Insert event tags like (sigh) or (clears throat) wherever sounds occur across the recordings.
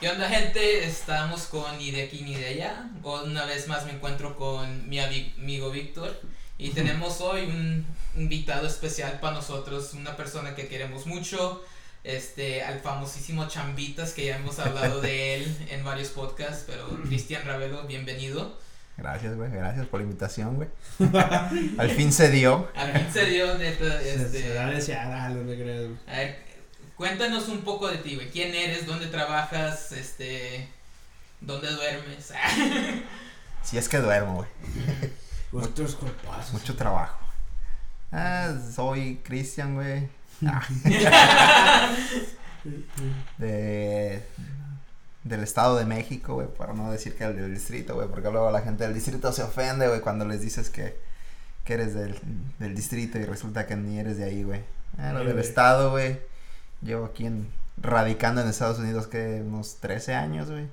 ¿Qué onda gente? Estamos con ni de aquí ni de allá. Una vez más me encuentro con mi amigo Víctor y tenemos hoy un invitado especial para nosotros, una persona que queremos mucho, este, al famosísimo Chambitas que ya hemos hablado de (laughs) él en varios podcasts, pero Cristian Ravelo, bienvenido. Gracias, güey, gracias por la invitación, güey. (laughs) al fin se dio. Al fin se dio, neta, este. Se, se algo, me creo. A ver, Cuéntanos un poco de ti, güey. ¿Quién eres? ¿Dónde trabajas? Este. ¿Dónde duermes? (laughs) si es que duermo, güey. (laughs) Muchos Mucho trabajo. Ah, soy Cristian, güey. Ah. (laughs) de, del Estado de México, güey, para no decir que del distrito, güey, porque luego la gente del distrito se ofende, güey, cuando les dices que, que eres del, del distrito y resulta que ni eres de ahí, güey. Ah, del Estado, güey. Llevo aquí en, radicando en Estados Unidos que unos 13 años, güey.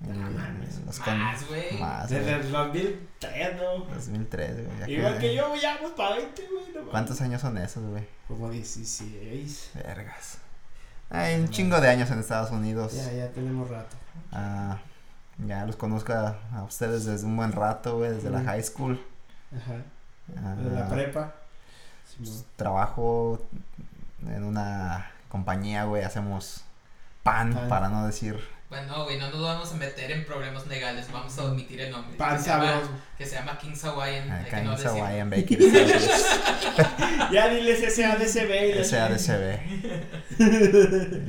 más, güey. Más, Desde el 2003, ¿no? 2003, güey. Igual que, yo, ya vamos para 20, güey. ¿Cuántos años son esos, güey? Como 16. Vergas. Hay un chingo de años en Estados Unidos. Ya, ya tenemos rato. Ah, ya los conozco a, ustedes desde un buen rato, güey, desde la high school. Ajá. Ah, desde la prepa. trabajo en una compañía, güey, hacemos pan, para no decir. Bueno, güey, no nos vamos a meter en problemas legales, vamos a omitir el nombre. Pan que, se llama, que se llama King's Hawaiian. Ah, King's Hawaiian (laughs) Bakery Ya diles SADCB. SADCB.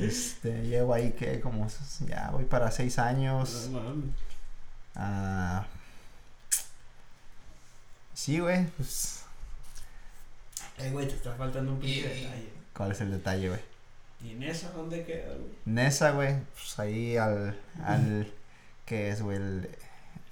(laughs) este, llevo ahí que como, ya voy para seis años. Ah, sí, güey, pues. Eh, güey, te está faltando un pinche detalle. ¿Cuál es el detalle, güey? ¿Y Nesa dónde queda, güey? Nesa, güey, pues ahí al, al, (laughs) ¿qué es, güey? El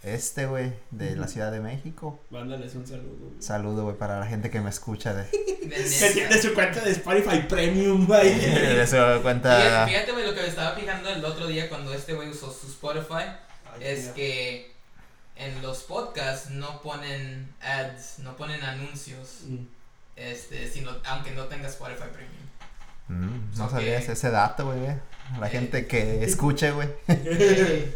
este, güey, de la Ciudad de México. Mándales un saludo. Güey. Saludo, güey, para la gente que me escucha de... (laughs) que tiene su cuenta de Spotify Premium, güey. de (laughs) su cuenta... Fíjate, güey, lo que me estaba fijando el otro día cuando este güey usó su Spotify, es que en los podcasts no ponen ads, no ponen anuncios. Mm este, sino, aunque no tengas Spotify Premium. Mm, no sabías ese dato, güey. La eh, gente que escuche, güey. (laughs)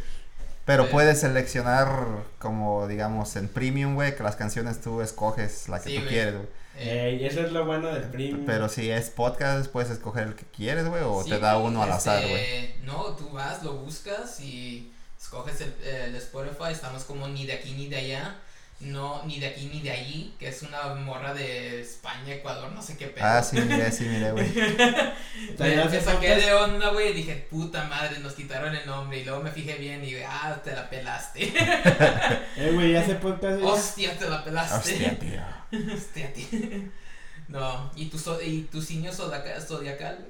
Pero puedes seleccionar como, digamos, en Premium, güey, que las canciones tú escoges la que tú quieres, güey. Eh, eso es lo bueno del Premium. Pero si es podcast, puedes escoger el que quieres, güey, o te da uno al azar, güey. Este, no, tú vas, lo buscas y escoges el, el Spotify. Estamos como ni de aquí ni de allá no ni de aquí ni de allí, que es una morra de España, Ecuador, no sé qué pedo. Ah, sí, miré, sí, miré, güey. (laughs) me saqué de onda, güey, y dije, puta madre, nos quitaron el nombre, y luego me fijé bien y dije, ah, te la pelaste. (laughs) eh, güey, hace podcast. Hostia, te la pelaste. Hostia, tío. (laughs) Hostia, tío. No, ¿y tu, so y tu signo zodiacal?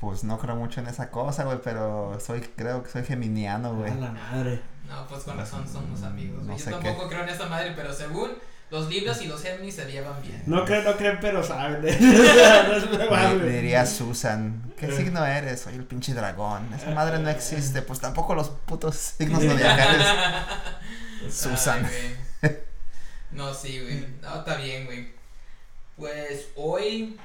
Pues no creo mucho en esa cosa, güey, pero soy, creo que soy geminiano, güey. A la madre. No, pues con razón somos amigos. Yo tampoco creo en esa madre, pero según los libros y los Géminis se llevan bien. No creen, no creen, pero saben. (laughs) Le diría Susan, ¿qué signo eres? Soy el pinche dragón. Esa madre no existe. Pues tampoco los putos (laughs) signos zodiacales. (laughs) Susan. no, sí, güey. No, está bien, güey. Pues hoy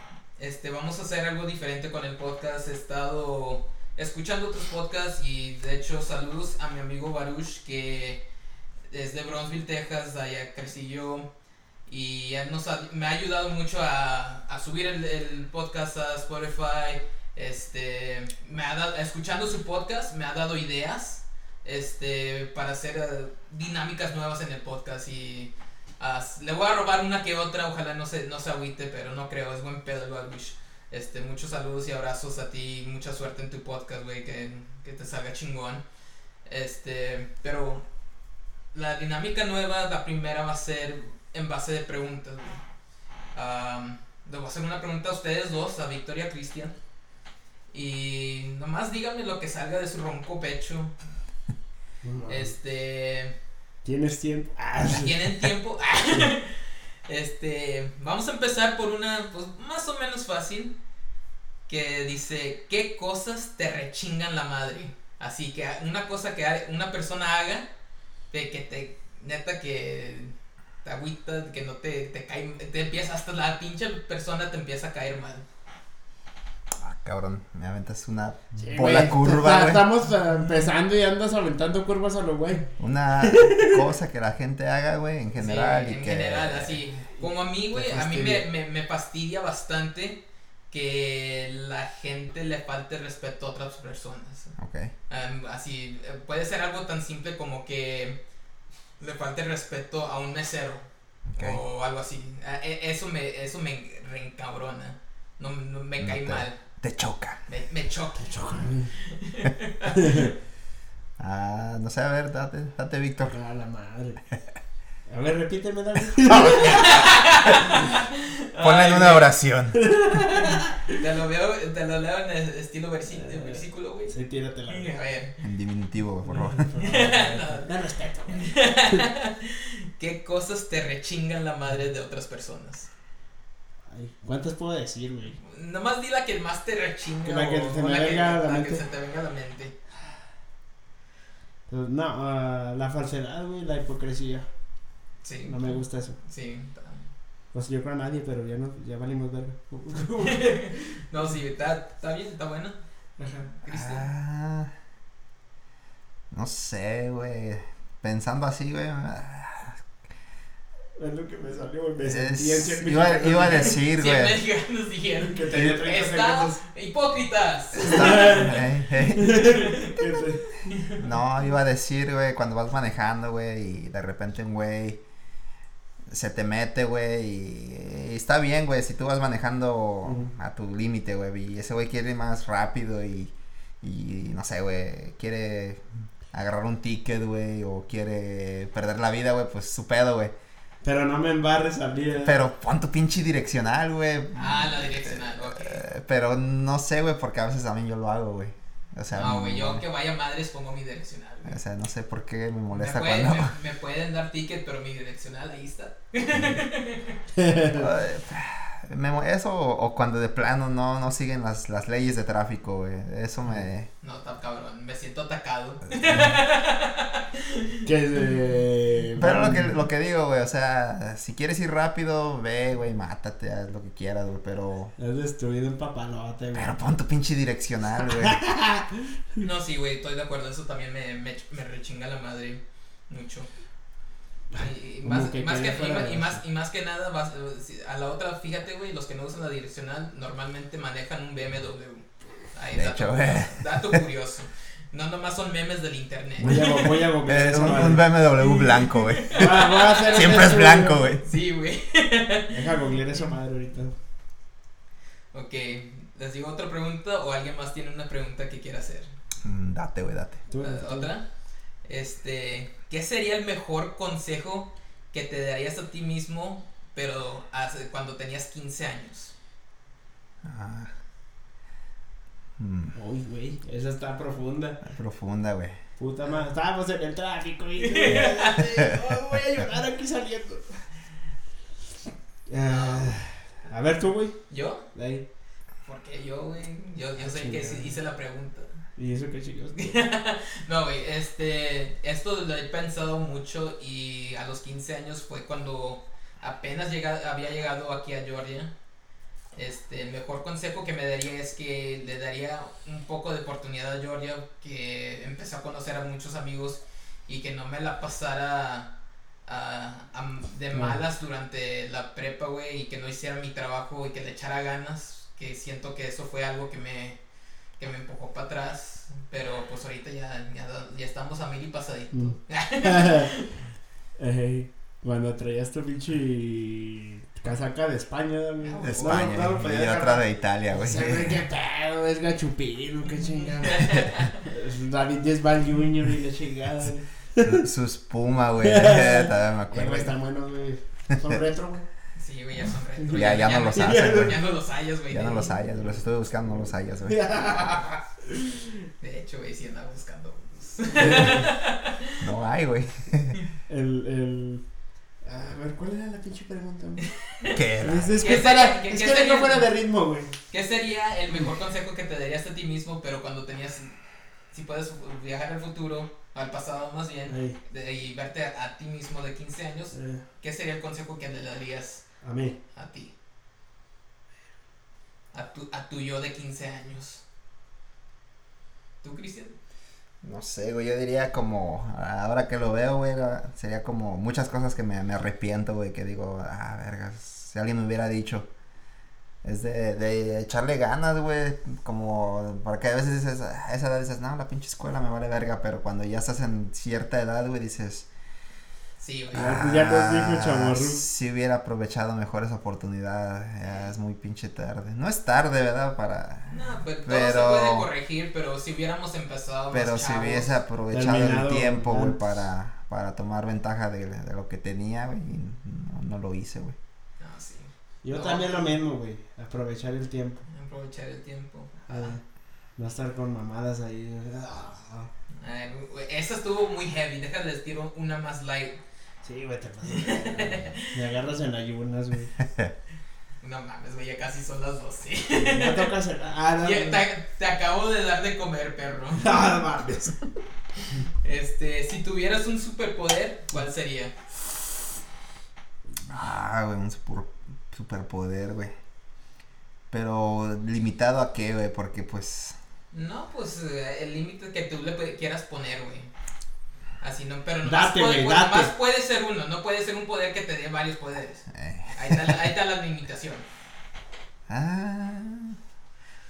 este, vamos a hacer algo diferente con el podcast. He estado escuchando otros podcasts y de hecho saludos a mi amigo Baruch que es de Bronzeville, Texas, allá crecí yo y él nos me ha ayudado mucho a, subir el, el, podcast a Spotify. Este, me ha dado, escuchando su podcast me ha dado ideas este, para hacer eh, dinámicas nuevas en el podcast y le voy a robar una que otra, ojalá no se, no se agüite, pero no creo, es buen pedo el. Este, muchos saludos y abrazos a ti, mucha suerte en tu podcast, güey, que, que, te salga chingón. Este, pero la dinámica nueva, la primera va a ser en base de preguntas, güey. le voy a hacer una pregunta a ustedes dos, a Victoria Cristian. Y nomás díganme lo que salga de su ronco pecho. este. ¿Tienes tiempo? (laughs) Ah, ¿Tienen tiempo? (laughs) (laughs) este, vamos a empezar por una, pues, más o menos fácil, que dice, ¿qué cosas te rechingan la madre? Así que una cosa que una persona haga, de que te, neta que te agüita, que no te, te cae, te empieza, hasta la pinche persona te empieza a caer mal. Cabrón, me aventas una Sí, bola curva, güey. Estamos eh, empezando y andas aventando curvas a lo güey. Una (laughs) cosa que la gente haga, güey, en general. Sí, y en que... general, así. Como a mí, güey, a mí me, fastidia. me, me fastidia bastante que la gente le falte respeto a otras personas. Ok. Am, así, eh, puede ser algo tan simple como que le falte respeto a un mesero ok. o algo así. Ah, e- Eso me, eso me reencabrona. No, no me No cae te- mal. Te choca. Me, me choca. (laughs) Ah, no sé, a ver, date, date, Víctor. A la madre. A ver, repíteme, David. (laughs) Ponle en una güey. oración. Te lo, veo, te lo leo en el estilo versículo, güey. Sí, ver. En diminutivo, güey, por favor. Da respeto, güey. ¿Qué cosas te rechingan la madre de otras personas? Ay, ¿Cuántas puedo decir, güey? Nomás di la que más te rechinga. La que se me venga a la la mente. que se te venga a la mente. Pues, No, ah, la falsedad, güey, la hipocresía. Sí. No me gusta eso. Sí. Pues yo creo a nadie, pero ya no, ya valimos verga. (laughs) No, sí, está, está bien, está buena. Ajá. Ah, no sé, güey. Pensando así, güey. ah, Es lo que me salió, güey. Me es- sentí en cien iba, mexicanos iba a decir, (laughs) güey. mexicanos dijeron Que tenía 30 Estás segundos. hipócritas. Está-. (laughs) Que se- No, iba a decir, güey, cuando vas manejando, güey, y de repente un güey se te mete, güey, y, y está bien, güey, si tú vas manejando Ujú. a tu límite, güey, y ese güey quiere ir más rápido y, y no sé, güey, quiere agarrar un ticket, güey, o quiere perder la vida, güey, pues su pedo, güey. Pero no me embarres a mí. eh. Pero pon tu pinche direccional, güey. Ah, la direccional, ok. Eh, Pero no sé, güey, porque a veces también yo lo hago, güey. O sea, No, güey, yo que vaya madres pongo mi direccional. güey. O sea, no sé por qué me Me, molesta pueden, cuando... me, (laughs) me pueden dar ticket, pero mi direccional ahí está. (laughs) Ay, me mo- eso o, o cuando de plano no, no siguen las, las leyes de tráfico, güey. Eso me... No, está cabrón, me siento atacado. (laughs) Que eh, Pero lo que, lo que digo, güey, o sea, si quieres ir rápido, ve, güey, mátate, haz lo que quieras, güey, pero... Has destruido un papalote, güey. Pero pon tu pinche direccional, güey. (laughs) No, sí, güey, estoy de acuerdo, eso también me, me, me rechinga la madre mucho. Y, más, que más que, quería y, fuera más, de y, más, eso. y más que nada, vas- a la otra, fíjate, güey, los que no usan la direccional normalmente manejan un BMW. Ahí, De dato, hecho, güey. dato curioso. No nomás son memes del internet. Voy a, voy a googlear Es un, BMW blanco, güey. Voy (laughs) a- voy a hacer un Siempre es blanco, güey. Sí, güey. Deja googlear esa madre ahorita. Ok, ¿les digo otra pregunta o alguien más tiene una pregunta que quiera hacer? Mm, Date, güey, date. ¿Otra? Este, ¿qué sería el mejor consejo que te darías a ti mismo, pero hace, cuando tenías 15 años? Ah. Mm, Uy, güey, esa está profunda. profunda, güey. Puta madre, estábamos en el tráfico y (laughs) oh, voy a llorar aquí saliendo. Ah, a ver tú, güey. ¿Yo? de ahí. Porque yo, güey, yo, yo sé que sí Chingada. hice la pregunta. Y eso que chicos. (laughs) No, güey, este, esto lo he pensado mucho y a los 15 años fue cuando apenas llega, había llegado aquí a Georgia. Este, el mejor consejo que me daría es que le daría un poco de oportunidad a Georgia, que empezó a conocer a muchos amigos y que no me la pasara a- a- de malas durante la prepa, güey, y que no hiciera mi trabajo y que le echara ganas, que siento que eso fue algo que me, que me empujó para atrás, pero pues ahorita ya, ya, ya estamos a mil y pasadito. Mm. (laughs) (laughs) Ey, cuando traías tu pinche casaca de España, David. De España. no, no, y podía otra de Italia, güey. Qué (laughs) pedo, es gachupino, qué chingada. David es Val Junior y la chingada. güey. Su, espuma, güey. Todavía me Eh, acuerdo. güey, están buenos, güey. Son retro, güey. Sí, güey, ya son retro. Ya- ya no los hacen, güey. Ya no los hayas, güey. Ya no los hayas, los estuve buscando, no los hayas, güey. (laughs) De hecho, güey, sí andaba buscando. (laughs) No hay, güey. El, el. A ver, ¿cuál era la pinche pregunta? ¿Qué era? Es, es ¿Qué que, sería- para, qué- es qué que sería? fuera de ritmo, güey. ¿Qué sería el mejor consejo que te darías a ti mismo, pero cuando tenías, si puedes viajar al futuro, al pasado más bien, de- y verte a, a ti mismo de 15 años, eh, ¿qué sería el consejo que le darías a mí. a ti? a tu, a tu yo de 15 años? ¿Tú, Cristian? No sé, güey, yo diría como, ahora que lo veo, güey, era- sería como muchas cosas que me, me arrepiento, güey, que digo, ah, vergas, si alguien me hubiera dicho. Es de, de echarle ganas, güey, como, porque a veces dices, "Ah, a esa edad dices, no, la pinche escuela me vale verga, pero cuando ya estás en cierta edad, güey, dices, Sí, güey. Ah, Ya nos dijo "Ah, Chamarro". Si hubiera aprovechado mejor esa oportunidad, ya es muy pinche tarde. No es tarde, ¿verdad? Para... No, pero, todo Pero- se puede corregir, pero si hubiéramos empezado más Pero si chavos, hubiese aprovechado el tiempo, güey, para, para tomar ventaja de, de lo que tenía, güey, y no, no lo hice, güey. No, sí. Yo No. también lo mismo, güey. Aprovechar el tiempo. Aprovechar el tiempo. Ah, no estar con mamadas ahí. Ah, Ay, güey, esa estuvo muy heavy. Déjale les tiro una más light. Sí, güey, te pasas. (laughs) Me agarras en ayunas, güey. (laughs) No mames, güey, ya casi son las 12. Ya tocas el. Ah, no, Ya, no. te, te acabo de dar de comer, perro. (laughs) Ah, no mames. Este, si tuvieras un superpoder, ¿cuál sería? Ah, güey, un super, superpoder, güey. Pero limitado a qué, güey, porque pues... No, pues eh, el límite que tú le quieras poner, güey. Así no, pero no Date, puede, date. nomás puede ser uno, no puede ser un poder que te dé varios poderes. eh, Ahí está, la- ahí está la limitación. Ah.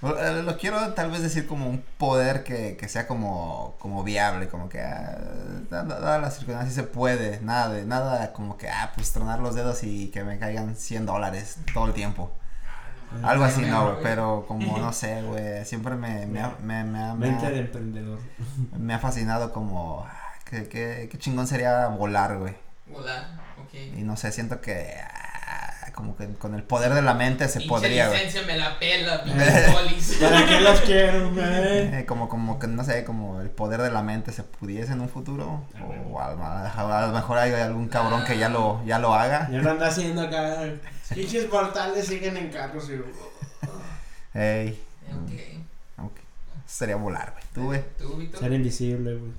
Lo, eh, lo quiero tal vez decir como un poder que, que sea como, como viable, como que ah, dada las circunstancias se puede, nada de, nada como que ah, pues tronar los dedos y que me caigan 100 dólares todo el tiempo. Ah, Algo así no, güey, pero como no (laughs) sé, güey, siempre me, me, ha- me, me, me ha fascinado como ah, que, que, qué chingón sería volar, güey. Volar, ok. Y no sé, siento que ah, como que con el poder de la mente se podría, güey. licencia me la pela, (laughs) polis. (laughs) ¿Para qué los quiero, güey? Eh, como, como que, no sé, como el poder de la mente se pudiese en un futuro. Ah, o a, lo mejor hay algún cabrón que ya lo, ya lo haga. Ya lo anda haciendo acá. (laughs) Pinches mortales siguen en carros y. Ey, Ok. ok. Sería volar, güey. Tú, güey. Ser invisible, güey.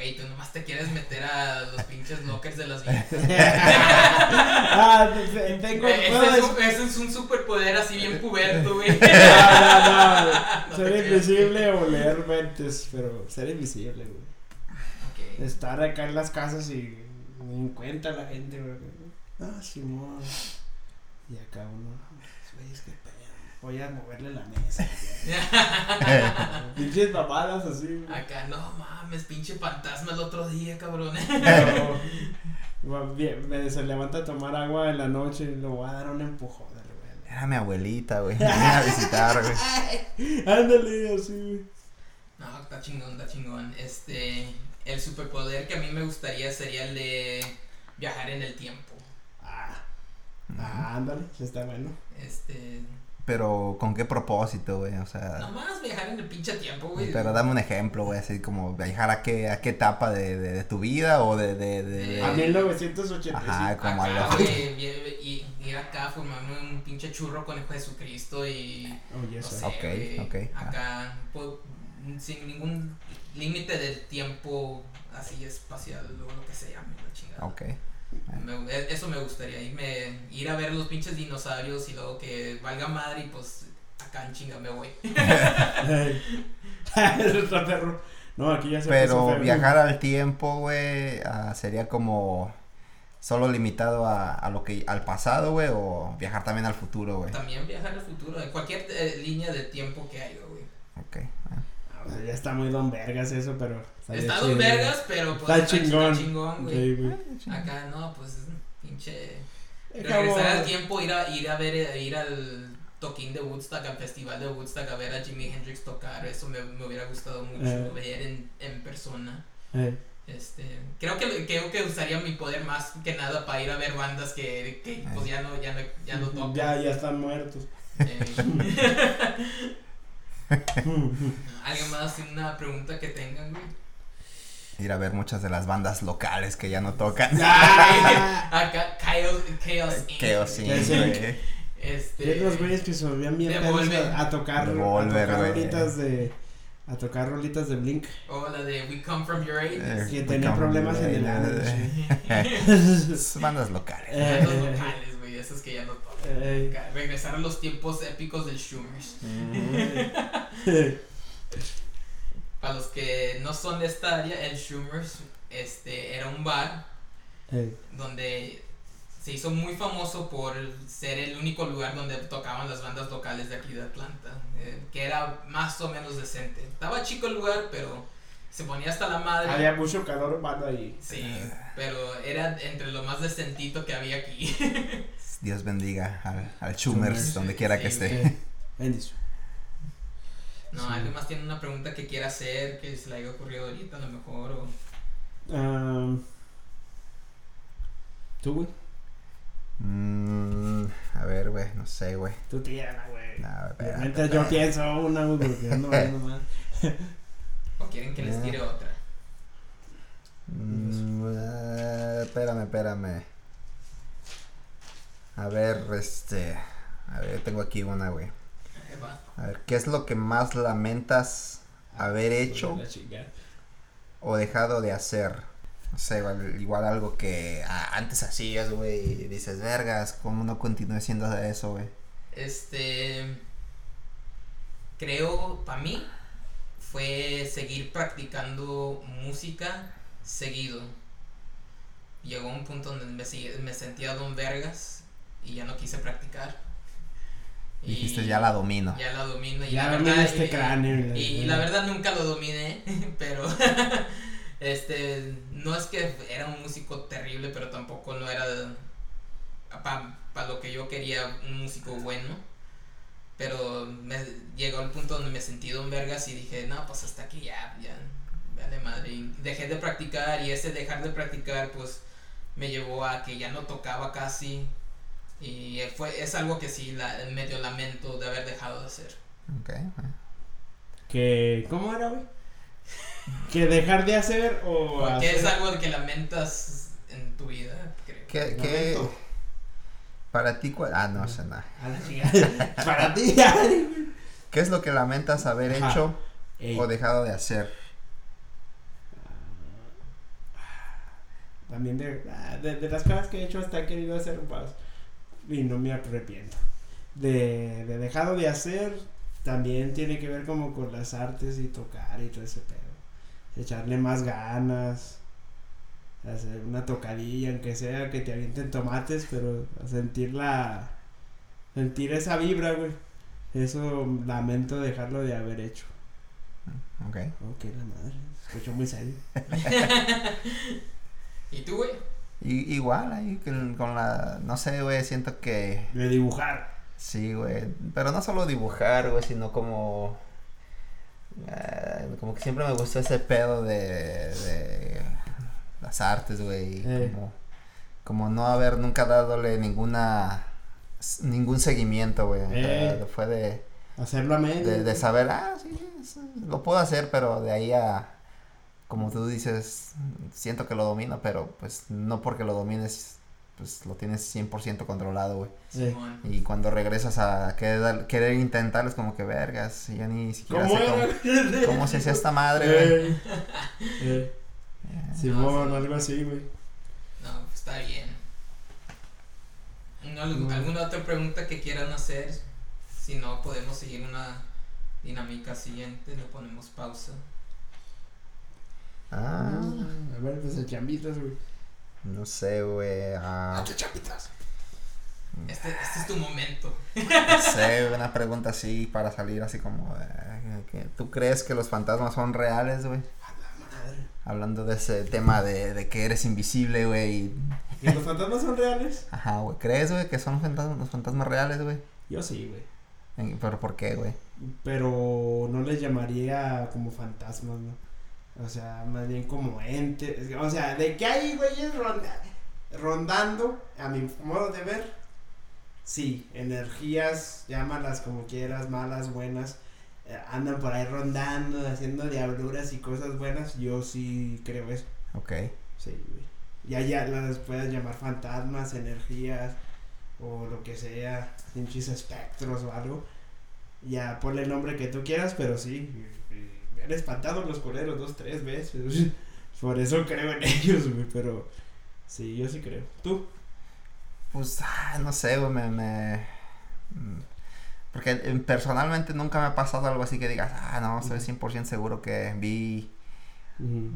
Güey, tú nomás te quieres meter a los pinches lockers de las (laughs) viejas. ah, te- tengo. Eh, ese, es un, ese es un superpoder así bien puberto, güey. (laughs) No, no, no. Ser invisible o leer mentes, pero ser invisible, güey. Estar acá en las casas y en cuenta la gente, güey. Ah, Simón. Y acá uno, güey, es que. Voy a moverle la mesa. (laughs) Pinches mamadas así, güey. Acá, no mames, pinche fantasma el otro día, cabrón. (laughs) Bien, me se levanta a tomar agua en la noche y le voy a dar un empujón, dale, güey. Era mi abuelita, güey. Me vine a visitar, güey. (laughs) Ándale, así, güey. No, está chingón, está chingón. Este, el superpoder que a mí me gustaría sería el de viajar en el tiempo. Ah, ah, ándale, está bueno. Este, Pero, ¿con qué propósito, güey? O sea... nomás viajar en el pinche tiempo, güey. Pero dame un ejemplo, güey, así como viajar a qué, a qué etapa de, de, de tu vida o de... de, de, de- A 1985. Ajá, como Acá, a y ir acá, fumarme un pinche churro con el Jesucristo y Oh, yes, no sé, Ok, güey, ok, acá, po- sin ningún límite del tiempo así espacial o lo que se llame, la chingada. Ok. Me- e- eso me gustaría, irme, ir a ver los pinches dinosaurios y luego que valga madre y pues acá en chinga me voy. (laughs) (laughs) Es otro perro. No, aquí ya se Pero viajar al tiempo, güey, ah, sería como solo limitado a, a lo que al pasado, güey, o viajar también al futuro, güey. También viajar al futuro, en cualquier eh, línea de tiempo que haya, güey. Ok. Ah. Ah, o sea, ya está muy don vergas eso, pero. Está dos vergas, pero pues Está chingón. chingón, güey. Güey. Acá no, pues pinche Es regresar al tiempo, ir a ir a ver eh, ir al toquín de Woodstock, al festival de Woodstock a ver a Jimi Hendrix tocar, eso me, me hubiera gustado mucho Eh. ver en, en persona. Eh, Este, creo que creo que usaría mi poder más que nada para ir a ver bandas que, que pues ya no ya no ya no (laughs) tocan. Ya, ya están muertos. Eh, (laughs) (laughs) (laughs) ¿Alguien más tiene una pregunta que tengan, güey? Ir a ver muchas de las bandas locales que ya no tocan. (laughs) Acá Chaos Chaos Inc. Chaos Inc. Este los güeyes que se volvían bien a, a tocar, Devolver, a tocar rolitas de a tocar rolitas de Blink o la de We Come From Your Age. Eh, que tenía problemas en el. (laughs) Bandas locales. Bandas locales, güey, esas que ya no tocan. Ey. Regresar a los tiempos épicos del Schumer's. (laughs) Para los que no son de esta área, el Schumer's este, era un bar Ey. donde se hizo muy famoso por ser el único lugar donde tocaban las bandas locales de aquí de Atlanta, eh, que era más o menos decente. Estaba chico el lugar, pero se ponía hasta la madre. Había mucho calor humano ahí. Sí, pero era entre lo más decentito que había aquí. (laughs) Dios bendiga al, al Schumers, Schumers, donde quiera sí, que esté. Bendición. No, Sí. alguien más tiene una pregunta que quiera hacer, que se le haya ocurrido ahorita a lo mejor, o... Um, ¿Tú, güey? Mm, a ver, güey, no sé, güey. Tú tírala, güey. No, Mientras yo pienso una, güey, porque veo nomás. (laughs) o quieren que les Ya. tire otra. Mm, eh, espérame, espérame. A ver, este. A ver, tengo aquí una, güey. A ver, ¿qué es lo que más lamentas haber hecho o dejado de hacer? No sé, igual, igual algo que ah, antes hacías, güey, y dices, vergas, ¿cómo no continúe haciendo eso, güey? Este. Creo, para mí, fue seguir practicando música seguido. Llegó un punto donde me sentía don vergas y ya no quise practicar. Y Dijiste, ya la domino. Ya la domino. Y Ya la verdad, este y- cráneo. Y, y la verdad nunca lo dominé, (laughs) pero (laughs) este no es que era un músico terrible, pero tampoco no era para lo que yo quería un músico bueno. Pero me llegó al punto donde me sentí don vergas y dije, no, pues hasta aquí ya, ya, vale madre. Y dejé de practicar y ese dejar de practicar pues me llevó a que ya no tocaba casi. Y fue, es algo que sí la, medio lamento de haber dejado de hacer. Ok, güey. Que, ¿Cómo era, güey? Que dejar de hacer o Porque es hacer- algo que lamentas en tu vida, creo. ¿Qué, para ti, cuál- ah, no sé nada. (laughs) Para ti, ay, ¿Qué es lo que lamentas haber Ajá. hecho Ey. o dejado de hacer? También de, ah, de, de las cosas que he hecho hasta he querido hacer pues, y no me arrepiento. De, de dejado de hacer también tiene que ver como con las artes y tocar y todo ese pedo. Echarle más ganas, hacer una tocadilla, aunque sea que te avienten tomates, pero sentir la, sentir esa vibra, güey. Eso lamento dejarlo de haber hecho. Ok. Ok, la madre, se escuchó muy serio. (laughs) (laughs) ¿Y tú, güey? Y, igual ahí con, con la, no sé, güey, siento que De dibujar. sí, güey, pero no solo dibujar, güey, sino como, eh, como que siempre me gustó ese pedo de, de las artes, güey, Eh. como, como no haber nunca dadole ninguna, ningún seguimiento, güey, Eh. Fue de, Hacerlo a medio. de, de saber, ah, sí, es- lo puedo hacer, pero de ahí a, como tú dices, siento que lo domino, pero pues no porque lo domines, pues lo tienes 100% controlado, güey. Sí. Y cuando regresas a querer, querer intentar, es como que vergas, ya ni siquiera ¿Cómo sé cómo, (laughs) cómo se hacía esta madre, güey. Eh, Simón, sí. algo así, güey. No, pues está bien. ¿No, alg- No. ¿Alguna otra pregunta que quieran hacer? Si no, podemos seguir una dinámica siguiente, le ponemos pausa. Ah, A ver, pues el chambitas, güey. no sé, güey. ah, chambitas. Este, este es tu momento. no sé, una pregunta así para salir así como de, que- ¿Tú crees que los fantasmas son reales, güey? A la madre. Hablando de ese tema de, de que eres invisible, güey. y- ¿Y los fantasmas son reales? Ajá, güey. ¿Crees, güey, que son fantasmas, los fantasmas reales, güey? Yo sí, güey. ¿Pero por qué, güey? Pero no les llamaría como fantasmas, ¿no? O sea, más bien como entes. O sea, de que hay güeyes ronda- rondando, a mi modo de ver, sí, energías, llámalas como quieras, malas, buenas, eh, andan por ahí rondando, haciendo diabluras y cosas buenas. Yo sí creo eso. Ok. Sí, güey. Ya, ya las puedes llamar fantasmas, energías o lo que sea, pinches espectros o algo. Ya ponle el nombre que tú quieras, pero sí, me han espantado los coleros dos, tres veces. (laughs) Por eso creo en ellos, güey, pero sí, yo sí creo. ¿Tú? Pues, ah, no sé, güey, me, me... mm, Porque personalmente nunca me ha pasado algo así que digas, ah, no, soy 100% seguro que vi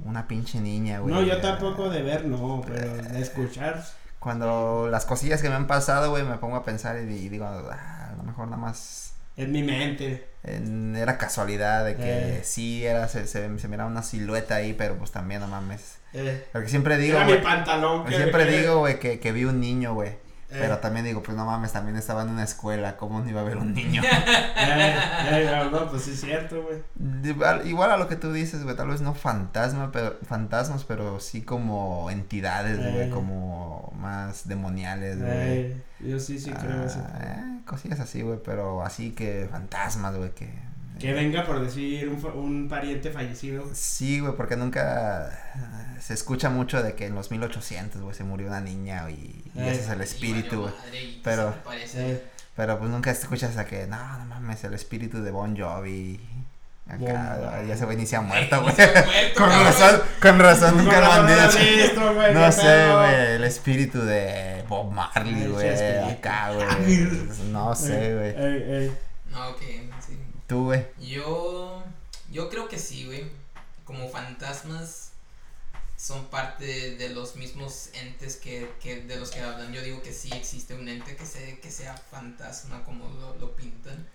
una pinche niña, güey. No, yo tampoco de ver, no, pero de escuchar. Cuando las cosillas que me han pasado, güey, me pongo a pensar y, y digo, ah, a lo mejor nada más En mi mente. en- era casualidad de que Eh. sí era, se, se, se miraba una silueta ahí, pero pues también no mames. Eh, Porque siempre digo, era mi pantalón. que- siempre digo, güey, que, que vi un niño, güey. Eh, Pero también digo, pues no mames, también estaba en una escuela, ¿cómo no iba a haber un niño? (laughs) eh, eh, no, pues sí es cierto, güey. Igual, igual a lo que tú dices, güey, tal vez no fantasma, pero, fantasmas, pero sí como entidades, güey, Eh. como más demoniales, güey. Eh, yo sí, sí creo eso. Ah, eh, cosillas así, güey, pero así que fantasmas, güey, que... Que venga por decir un, fa- un pariente fallecido. Sí, güey, porque nunca ah, se escucha mucho de que en los 1800, güey, se murió una niña y, y Eh. ese es el espíritu, güey. Pero. Pero- Parece. Pero pues nunca escuchas a que, no, no mames, el espíritu de Bon Jovi. Acá, Bon- ya ese güey ni se ha (laughs) muerto, güey. Se Con cabrón. razón, con razón, nunca lo han dicho. No sé, güey, el espíritu de Bob Marley, güey, acá, güey. (laughs) No sé, güey. Ey, ey. No, ok, sí. Tú, güey. Yo. Yo creo que sí, güey. Como fantasmas son parte de los mismos entes que, que de los que hablan. Yo digo que sí existe un ente que, se, que sea fantasma como lo, lo pintan.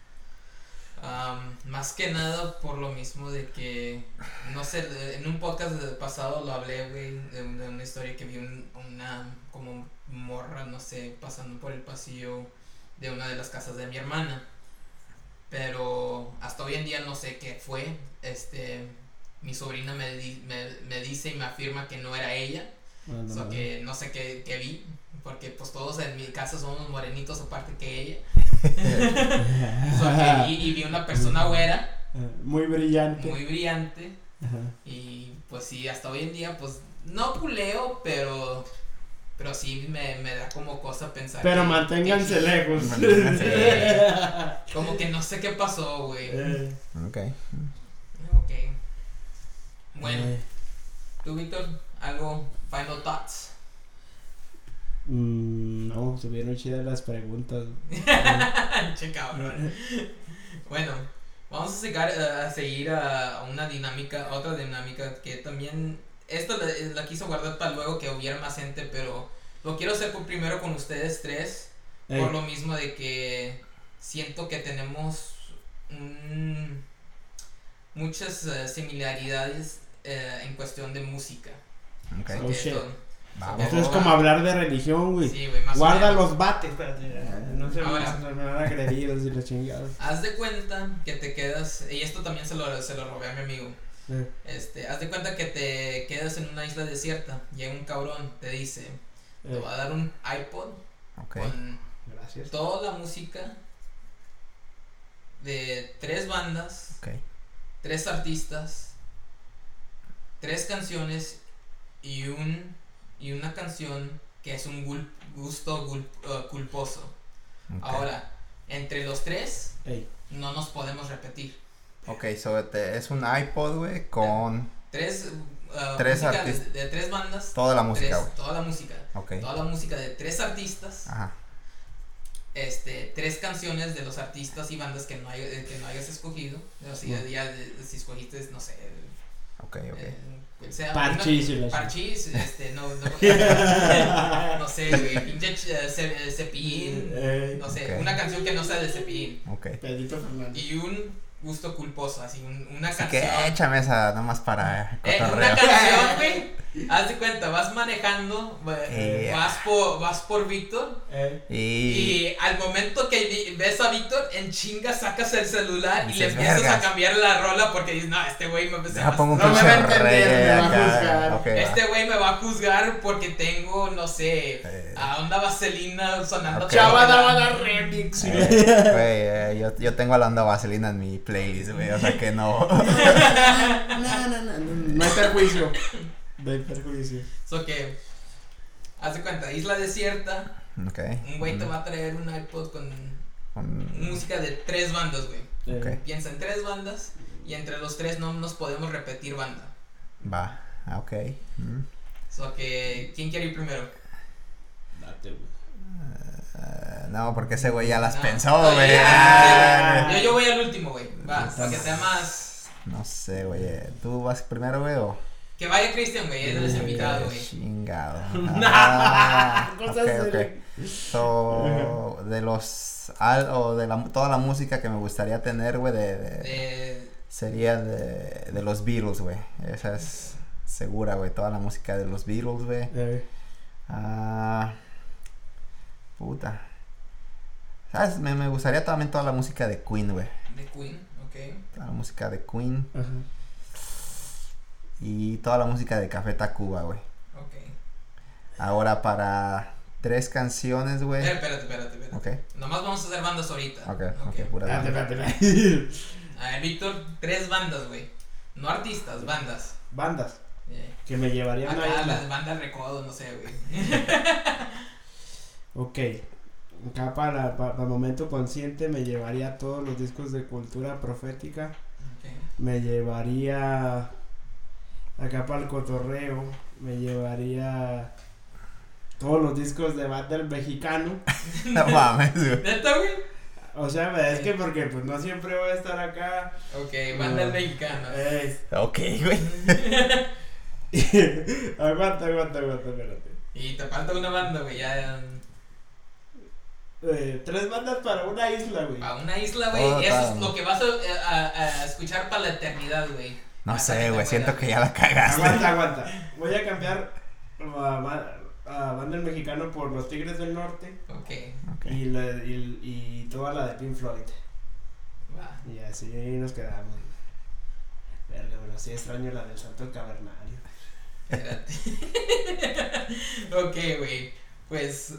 Am, más que nada por lo mismo de que, no sé, en un podcast de- pasado lo hablé, güey, de, de una historia que vi un- una como morra, no sé, pasando por el pasillo de una de las casas de mi hermana. Pero hasta hoy en día no sé qué fue. Este, mi sobrina me, di- me, me dice y me afirma que no era ella. Ah, no, So no. que no sé qué, qué vi. Porque pues todos en mi casa somos morenitos aparte que ella. (laughs) So que- y, y vi una persona güera, Muy brillante. muy brillante. Ajá. Y pues sí, hasta hoy en día pues no puleo, pero... Pero sí me, me da como cosa pensar. Pero que- manténganse que- lejos. Manténganse (laughs) Como que no sé qué pasó, güey. Eh, Ok. Ok. Bueno, eh, tú, Víctor, algo, final thoughts. mm, no, estuvieron chidas las preguntas. (laughs) che cabrón. Bueno, vamos a, seguir, a seguir a una dinámica, a otra dinámica que también. Esta la, la quise guardar para luego que hubiera más gente, pero lo quiero hacer con- primero con ustedes tres. Ey, Por lo mismo de que siento que tenemos muchas eh, similaridades eh, en cuestión de música. Ok. So Oh, shit. esto- Vamos. Esto es como hablar de religión, güey. sí, güey, Guarda menos. los bates. No se Ahora. me van a agredir y la chingada. Haz de cuenta que te quedas, y esto también se lo, se lo robé a mi amigo. Eh, Este, haz de cuenta que te quedas en una isla desierta. Llega un cabrón, te dice, te va a dar un iPod con Gracias. toda la música de tres bandas, tres artistas, tres canciones y un y una canción que es un gul- gusto gul- uh, culposo. Ahora, entre los tres Ey, no nos podemos repetir. Ok, so te- es un iPod, güey, con Tres, uh, Tres música artis- de, de tres bandas. toda la música, tres- toda la música. Ok. Toda la música de tres artistas. Ajá. Este, tres canciones de los artistas y bandas que no, hay, eh, que no hayas escogido. O sea, Mm. ya de- si escogiste, no sé. Ok, ok. eh, cual sea, Parchís y una- Parchís, (laughs) este, no, no, no sé, güey, (laughs) pinche eh, Cepillín, no sé, Ok. una canción que no sea de Cepillín. Ok. Pedrito Fernández. Y un gusto culposo, así, un- una Así canción. que échame esa nomás para Eh, una canción, güey. (laughs) Haz de cuenta, vas manejando, eh, Yeah. vas por, vas por Víctor Eh, Y... y al momento que ves a Víctor, en chinga sacas el celular y, Y le empiezas a cambiar la rola porque dices, no, este güey me un No me va a entender, me va a juzgar. Ok, va. Este güey me va a juzgar porque tengo, no sé, Eh. a onda vaselina sonando. Ok. toda la- Chavada remix. Eh, (laughs) güey, eh, yo, yo tengo a la onda vaselina en mi playlist, güey, o sea que (laughs) no. No, no, no, no, no hay perjuicio. No hay perjuicio. So que, haz de cuenta, isla desierta, ok. un güey te va a traer un iPod con con- música de tres bandas, güey. Ok. Piensa en tres bandas y entre los tres no nos podemos repetir banda. Va, ah, ok. Mm. So que, ¿quién quiere ir primero? Date, güey. Eh, no, porque ese güey ya las No. pensó, No, güey. Ah. Yo, yo voy al último, güey. Va, para que sea más. No sé, güey. ¿Tú vas primero, güey, o...? Que vaya Cristian, güey. Él es el invitado, Eh, güey. Chingado. (laughs) Ah, cosas ok, ok. serias. So, de los... Al, o de la, toda la música que me gustaría tener, güey, de, de- De- sería de, de los Beatles, güey. Esa es segura, güey. Toda la música de los Beatles, güey. Eh, Ah, puta. ¿Sabes? Me, me gustaría también toda la música de Queen, güey. de Queen, ok. Toda la música de Queen. ajá. Y toda la música de Café Tacuba, güey. Ok. Ahora para tres canciones, güey. Espérate, espérate, espérate. Ok, Nomás vamos a hacer bandas ahorita. ok, ok, pura Espérate, banda. espérate, espérate. A ver, Víctor, tres bandas, güey. No artistas, bandas. Bandas Eh, que me llevarían a Acá una las bandas recodo, no sé, güey. (laughs) Ok. Acá para, para, para momento consciente me llevaría todos los discos de cultura profética. Me llevaría acá para el cotorreo. Me llevaría todos los discos de banda del mexicano. (laughs) No mames, güey. ¿Neta, güey? O sea, es que porque pues no siempre voy a estar acá. Ok, banda No. mexicana. Eh, Ok, güey. (laughs) aguanta, aguanta, aguanta, espérate. Y te falta una banda, güey, ya. Eh, tres bandas para una isla, güey. A una isla, güey. Oh, Eso es lo que vas a, a- a escuchar para la eternidad, güey. No Hasta sé, güey. Siento que ya la cagaste. Aguanta, aguanta. Voy a cambiar a, a banda del mexicano por los Tigres del Norte Ok, Ok. y, la, y, y toda la de Pink Floyd. Y así nos quedamos. Verga, bueno, sí extraño la del Santo Cavernario. Espérate. (laughs) ok, güey. Pues,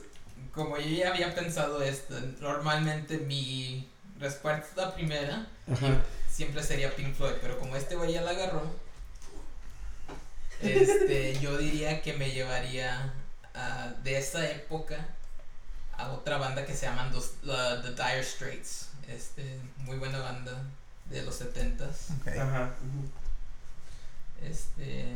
como yo ya había pensado esto, normalmente mi respuesta primera Ajá. siempre sería Pink Floyd, pero como este güey ya la agarró, este, (laughs) yo diría que me llevaría ah, de esa época a otra banda que se llaman los, la- The Dire Straits. Este, muy buena banda de los 70s. Ok. Ajá. Este,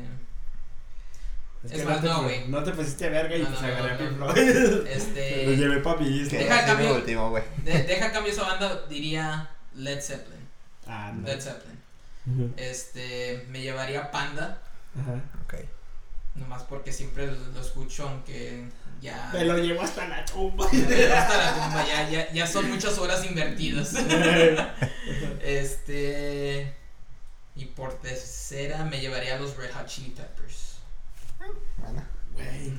Es, Es que más, no, güey. no te pusiste verga y No, pues no, agarré a no, Pink. Floyd. (laughs) Lo este, llevé pa' mi isla. ¿Qué? Deja cambio. lo último, güey. de- deja cambio esa banda, diría Led Zeppelin. Ah, no. Led Zeppelin. Este, me llevaría Panda, Ajá. Ok. nomás porque siempre lo, lo escucho, aunque ya. Me lo llevo hasta la tumba. hasta la (laughs) tumba, ya, ya, ya son muchas horas invertidas. (laughs) Este. Y por tercera me llevaría a los Red Hot Chili Peppers. Bueno. Güey.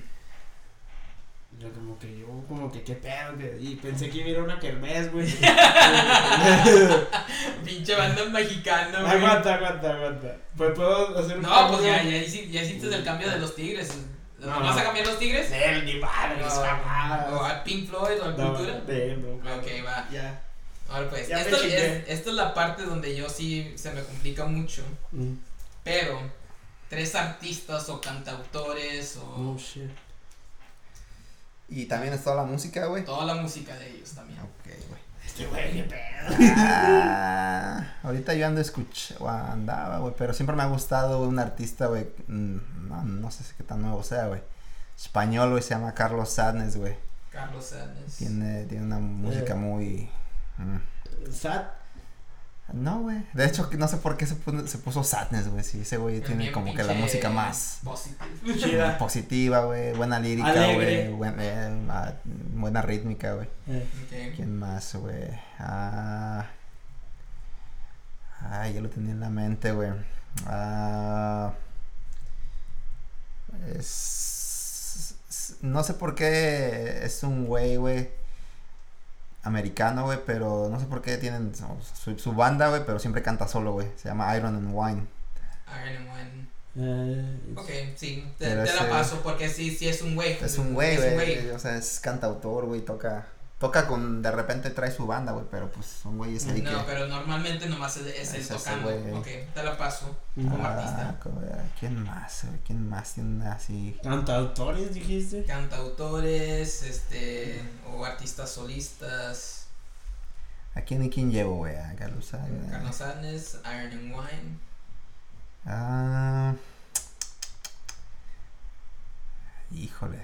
Yo como que yo, como que qué pedo, que- y pensé que iba a ir a una kermés, güey. (laughs) Pinche banda mexicana, güey. aguanta, aguanta, aguanta. Pues puedo hacer un No, pues cambio? ya, ya, hici- ya hiciste el cambio de los tigres. No, ¿No vas no. a cambiar los tigres? De ni madre, O, mis jamás. o a Pink Floyd o a No, Cultura. de él, no. Ok, va. Ya. Ahora pues, Ya esto es, esta es la parte donde yo sí se me complica mucho. Mm. Pero, tres artistas o cantautores o Oh, shit. Y también es toda la música, güey. toda la música de ellos también. Ok, güey. Este güey, qué pedo. Ah, ahorita yo ando escuchando, andaba, güey, pero siempre me ha gustado un artista, güey, mm, no, no sé qué tan nuevo sea, güey. Español, güey, se llama Carlos Sadness, güey. Carlos Sáenz. Tiene, tiene una música Eh. muy... mm. Sat. No, güey. De hecho, que no sé por qué se puso, se puso Sadness, güey. Sí, ese güey tiene como que la música más positive. Chida. positiva, güey. Buena lírica, güey. buen- eh, ah, buena rítmica, güey. Eh. ¿Quién más, güey? Ah. Ay, ya lo tenía en la mente, güey. Ah. Es, es- No sé por qué es un güey, güey. Americano, güey, pero no sé por qué tienen su, su banda, güey, pero siempre canta solo, güey. Se llama Iron and Wine. Iron Man. eh, Ok, sí, te, te la paso porque sí, sí es un güey. Es un güey, güey. O sea, es cantautor, güey. Toca. Toca con. De repente trae su banda, güey, pero pues un güey es ahí que. No, pero normalmente nomás es, es él Es ese tocando. Ok, te la paso como Ah, artista. co- ¿Quién más? güey? ¿Quién más tiene así? Cantautores, dijiste. Cantautores, este, o artistas solistas. ¿A quién y quién llevo, güey? A Carlos Sainz. Carlos Sáenz, Iron and Wine. Ah. Híjole.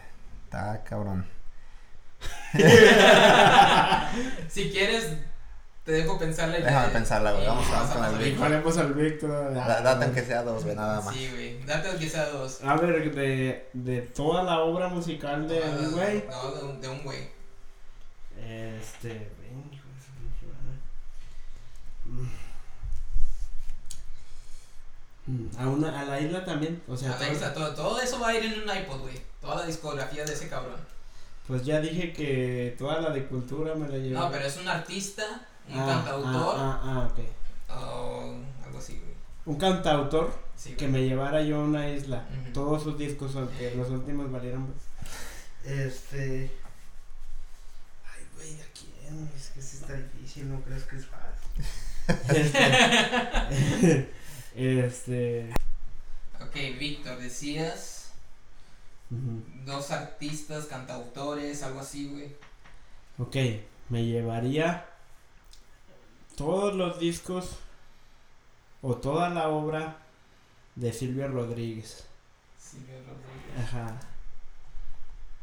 Está cabrón. (laughs) si quieres, te dejo pensarla. y Déjame te- pensarla, güey. Vamos, vamos a con el. Y ponemos al Víctor. Da- Date aunque sea dos, güey, nada más. Sí, güey. Date aunque sea dos. A ver, de, de toda la obra musical de Ah, un güey. No, de un, de un güey. Este. Mm. A, una, a la isla también. O sea, todo, todo eso va a ir en un iPod, güey. Toda la discografía de ese cabrón. Pues ya dije que toda la de cultura me la llevé. No, pero es un artista, un Ah, cantautor Ah, ah, ah, ok. o algo así, güey. Un cantautor Sí, que me llevara yo a una isla. Todos sus discos, aunque los últimos valieron. Este. Ay, güey, ¿a quién? Es que sí está difícil, no crees que es fácil. este. (laughs) (laughs) este. Ok, Víctor, decías dos artistas, cantautores, algo así, güey. Ok, me llevaría todos los discos o toda la obra de Silvio Rodríguez. Silvio Rodríguez. Ajá.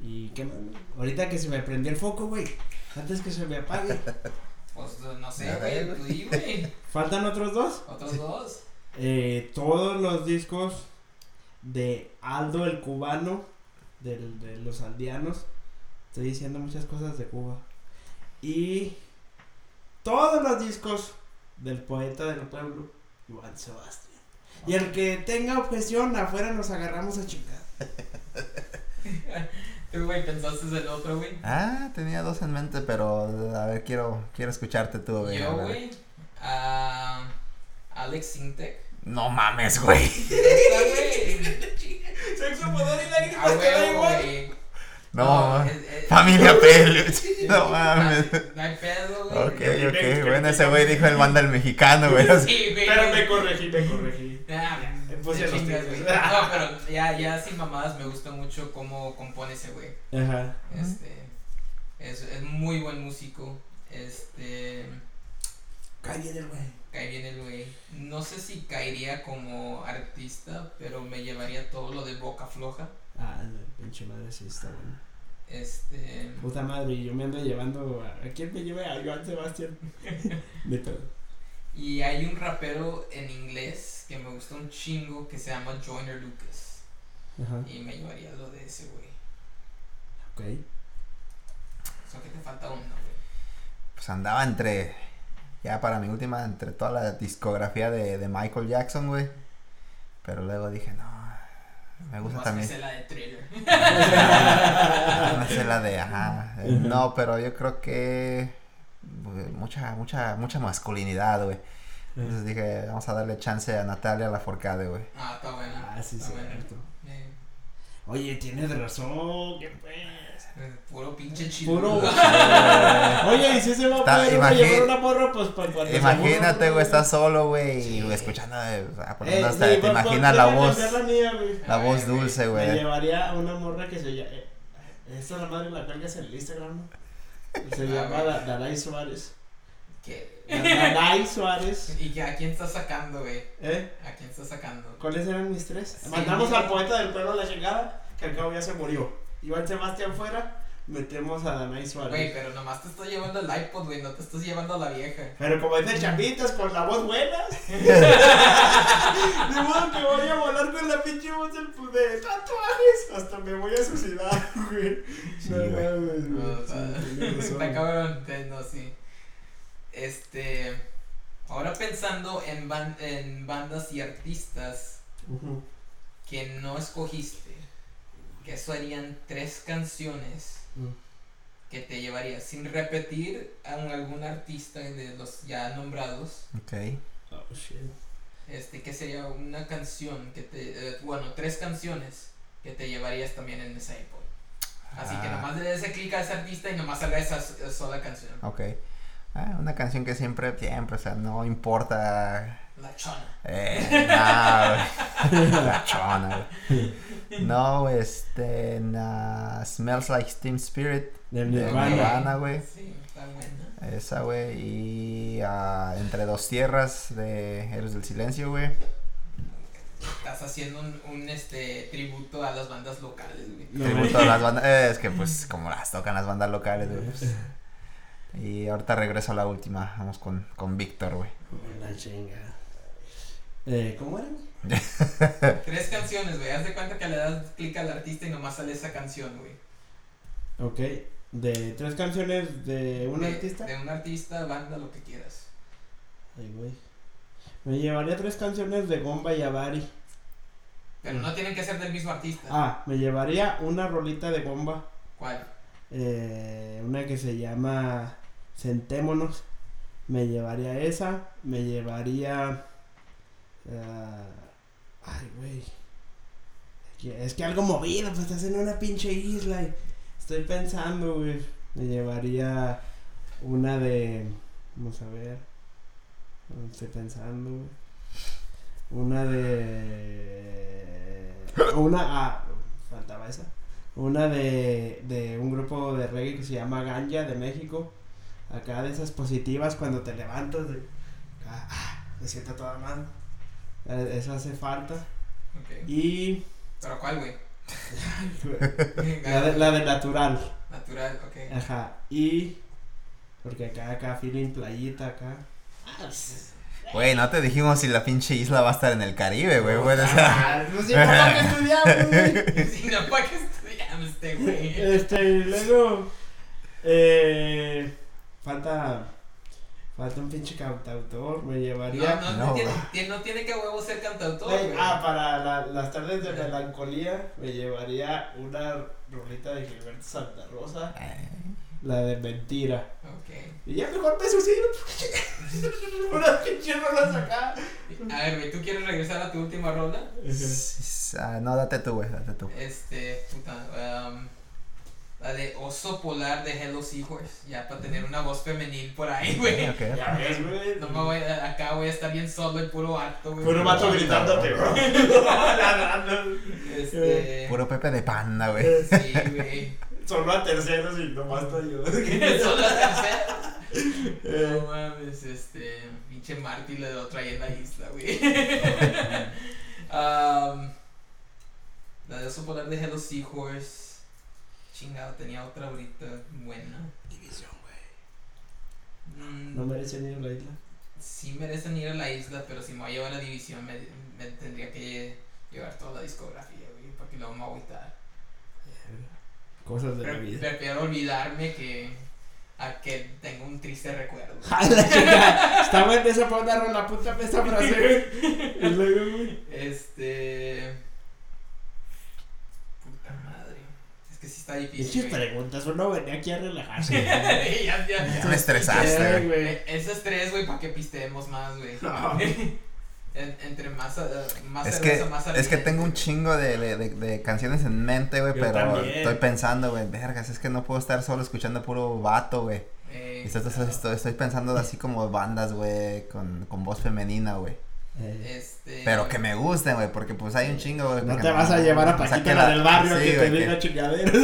Y que ahorita que se me prendió el foco, güey. Antes que se me apague. (laughs) Pues no sé, A ver, güey, tú di, güey. ¿Faltan otros dos? Otros dos. Eh, todos los discos de Aldo el cubano, del, de los aldeanos. Estoy diciendo muchas cosas de Cuba. Y todos los discos del poeta del pueblo, Juan Sebastián. Y el que tenga objeción, afuera nos agarramos a chingar. (laughs) Tú, güey, pensaste en el otro, güey. Ah, tenía dos en mente, pero a ver, quiero, quiero escucharte tú, güey. Yo, güey, a Alex Sintek. No mames, güey. Sexo, poder y lágrimas, A huevo, güey. No, es- es- familia Peluch. No mames. No hay pedo, güey. Ok, ok. Bueno, ese güey dijo el manda el mexicano, güey. (laughs) Sí, güey. Pero me corregí, me corregí. Ah, Me puse te los chingas, tenis. güey. No, pero ya, ya sin mamadas me gusta mucho cómo compone ese güey. Ajá. Este. Es, es muy buen músico. Este. Cae bien el güey. Cae bien el güey. No sé si caería como artista, pero me llevaría todo lo de boca floja. Ah, pinche madre, sí está bueno. Este. Puta madre, y yo me ando llevando a... ¿A quién me llevé? A Joan Sebastián. (laughs) De todo. Y hay un rapero en inglés que me gusta un chingo que se llama Joyner Lucas. Ajá. Y me llevaría lo de ese güey. Ok. Solo que te falta uno, güey. Pues andaba entre. Ya para mi última, entre toda la discografía de, de Michael Jackson, güey. Pero luego dije, no. Me gusta Nomás también. sé la de thriller. (laughs) No sé la de, ajá. No, pero yo creo que. pues, Mucha, mucha, mucha masculinidad, güey. Entonces dije, vamos a darle chance a Natalia Laforcade, güey. Ah, está buena. Ah, sí, está. Eh, Oye, tienes razón, qué pues. Puro pinche chido. Puro. (laughs) Oye, y si se va a poder llevar una porra, pues para cuando se Imagínate, güey, estás solo, güey, Sí. y escuchando, eh, lo Eh, sí, te, te pues, imaginas pues, la voz, la mía, güey. la Ay, voz güey. dulce, Me güey. llevaría a una morra que se llama. eh, Esta la madre la cuelgas en el Instagram. (laughs) Se Ah, llama Dalai Suárez. ¿Qué? Da- Dalai Suárez. (laughs) ¿Y a quién estás sacando, güey? ¿Eh? ¿A quién estás sacando? ¿Cuáles eran mis tres? Sí, Mandamos mira. al poeta del pueblo a la chingada, que al cabo ya se murió. Iván Sebastián fuera, metemos a Danay Suárez. Güey, pero nomás te estoy llevando el iPod, güey, no te estás llevando a la vieja. Pero como dice Chambitas, con la voz buena. (laughs) (laughs) De modo que voy a volar con la pinche voz del, de tatuajes. Hasta me voy a suicidar, güey. Sí, no güey. mames, No, güey. Sí, (laughs) está cabrón, no, sí. Este. Ahora pensando en, ban- en bandas y artistas que no escogiste, que serían tres canciones Mm. que te llevarías sin repetir a un- algún artista de los ya nombrados. Ok. Oh, shit. Este, que sería una canción que te. eh, bueno, tres canciones que te llevarías también en esa iPod. Así que Ah, nomás le des clic a ese artista y nomás salga esa sola canción. Ok. Ah, una canción que siempre, siempre, o sea, no importa. La chona. Eh, no, güey. (laughs) La chona, güey. No, este, na, Smells Like Steam Spirit De de Nirvana. Güey. Sí, está buena. Esa, güey. Y ah, Entre dos tierras de Héroes del Silencio, güey. Estás haciendo un, un este tributo a las bandas locales, güey. No, Tributo a las bandas. eh, es que pues como las tocan las bandas locales, güey. pues. (laughs) Y ahorita regreso a la última. Vamos con, con Víctor, güey. La chinga. Eh, ¿Cómo era? (laughs) Tres canciones, güey. Haz de cuenta que le das clic al artista y nomás sale esa canción, güey. Ok. De tres canciones de un De- artista. De un artista, banda, lo que quieras. Ay, güey. Me llevaría tres canciones de Gomba y Avari. Pero no tienen que ser del mismo artista. Ah, me llevaría una rolita de Gomba. ¿Cuál? eh, una que se llama Sentémonos. Me llevaría esa. Me llevaría. Ah, ay, güey. Es que algo movido, pues estás en una pinche isla. Estoy pensando, güey. Me llevaría una de. Vamos a ver. Estoy pensando, güey. Una de. Una. Ah, faltaba esa. Una de, de un grupo de reggae que se llama Ganja de México. Acá de esas positivas cuando te levantas. De, acá, ah, me siento toda mal. Eh, Eso hace falta. Ok. Y ¿Pero cuál, güey? (laughs) la de, la de natural. Natural, ok. Ajá. Y. Porque acá, acá, feeling playita acá. Güey, no te dijimos si la pinche isla va a estar en el Caribe, güey. güey, o sea, Ah, pues sí, papá, que estudiamos, güey. Si no, ¿para qué estudiamos este, (laughs) güey? Este, y luego. Eh, falta. Falta un pinche cantautor. Me No, llevaría. no, No, no, tiene, tiene- no tiene que huevo ser cantautor, Ay, ah, para la- las tardes de melancolía me llevaría una rolita de Gilberto Santa Rosa, eh, la de mentira. Ok. Y ya mejor me suicido. (laughs) Unas pinches rolas acá. A ver, güey, ¿tú quieres regresar a tu última rola? s- ah, no, date tú, güey, date tú. Este, puta, um, la de Oso Polar de Hello Seahorse, ya para tener una voz femenil por ahí, güey. Ya ves, güey. No me voy a- acá voy a estar bien solo el puro acto, güey. Puro vato gritándote, bro. Ladrando. (laughs) Este, Puro Pepe de Panda, güey. sí, güey. Solo a terceros y nomás yo. (laughs) Son las terceras. No Eh, mames, este, pinche Marty le lo traía en la isla, güey. (laughs) Um, la de Oso Polar de Hello Seahorse. Chingado, tenía otra ahorita buena. División, güey. Mm, No merecen ir a la isla. sí merecen ir a la isla, pero si me voy a llevar a división me, me tendría que llevar toda la discografía, güey, porque luego me voy a agüitar. Cosas de la Pre- vida. Prefiero olvidarme que a que tengo un triste recuerdo. (laughs) La. Está buena esa para rola, puta esa frase. (laughs) Este. Puta madre. Es que sí está difícil. Güey. preguntas, uno venía aquí a relajarse. (laughs) ya, ya. Ya me estresaste, güey. güey. Eh, Ese estrés, güey, para que pistemos más, güey. No. (laughs) En- entre más, eh, más Es cerveza, que, más es que alimento, tengo un güey. chingo de, de, de- de canciones en mente, güey, Yo pero también. estoy pensando, güey, vergas, es que no puedo estar solo escuchando puro vato, güey. Eh, Y estoy, estoy- estoy pensando así como bandas, güey, con, con voz femenina, güey. Eh, Este. Pero que me gusten, güey, porque pues hay un chingo, güey. No te vas a llevar a o sea, Paquita que la del barrio sí, que te diga chingaderas.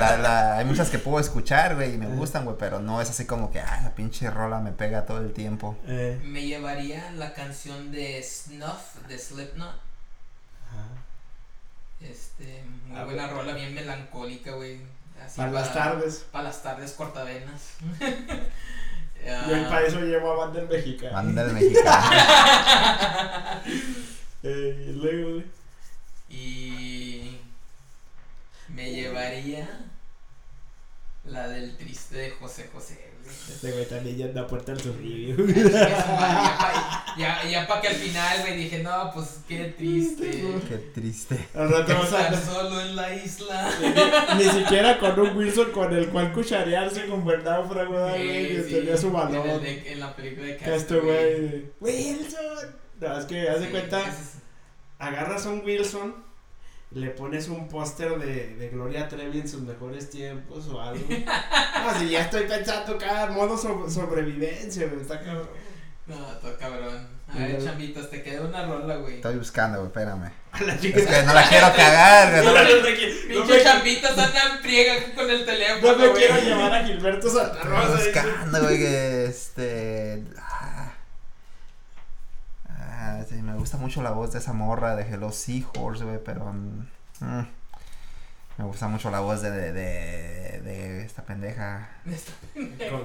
la- (laughs) la- hay muchas que puedo escuchar, güey, y me Eh. gustan, güey, pero no es así como que, ah, esa pinche rola me pega todo el tiempo. Eh, Me llevaría la canción de Snuff de Slipknot. ajá. Este, muy Ah, buena rola, bien melancólica, güey. Así Para las tardes. Para las tardes cortavenas. (laughs) Yo Ah, para eso llevo a banda en mexicana. Banda mexicana. (laughs) Eh, y luego, güey. Y me llevaría la del triste de José José. Este güey también ya anda puerta al suicidio. Ya, ya pa- Ya, ya para que al final, güey, dije, no, pues qué triste. Qué triste. Al rato vas a Estar solo en la isla. Ni siquiera con un Wilson con el cual cucharearse con náufrago, güey, que Sí, tenía su en, balón. el en la película de este güey. Wilson. No, es que haz de Sí, cuenta. es- agarras a un Wilson, le pones un póster de, de Gloria Trevi en sus mejores tiempos o algo. (laughs) No, si ya estoy pensando cada modo so- sobrevivencia, güey, está cabrón. No, todo cabrón. A ver, chambitos, te queda una rola, güey. Estoy buscando, güey, espérame. A la chica. Es que no la quiero cagar, güey. no la- No Pinche me, champitos andan friega con el teléfono. no me quiero llevar a Gilberto Santa Estoy Rosa. dice. buscando, güey, que este. Ah, sí, me gusta mucho la voz de esa morra de Hello Seahorse, güey, pero. mm, me gusta mucho la voz de, de, de, de esta pendeja.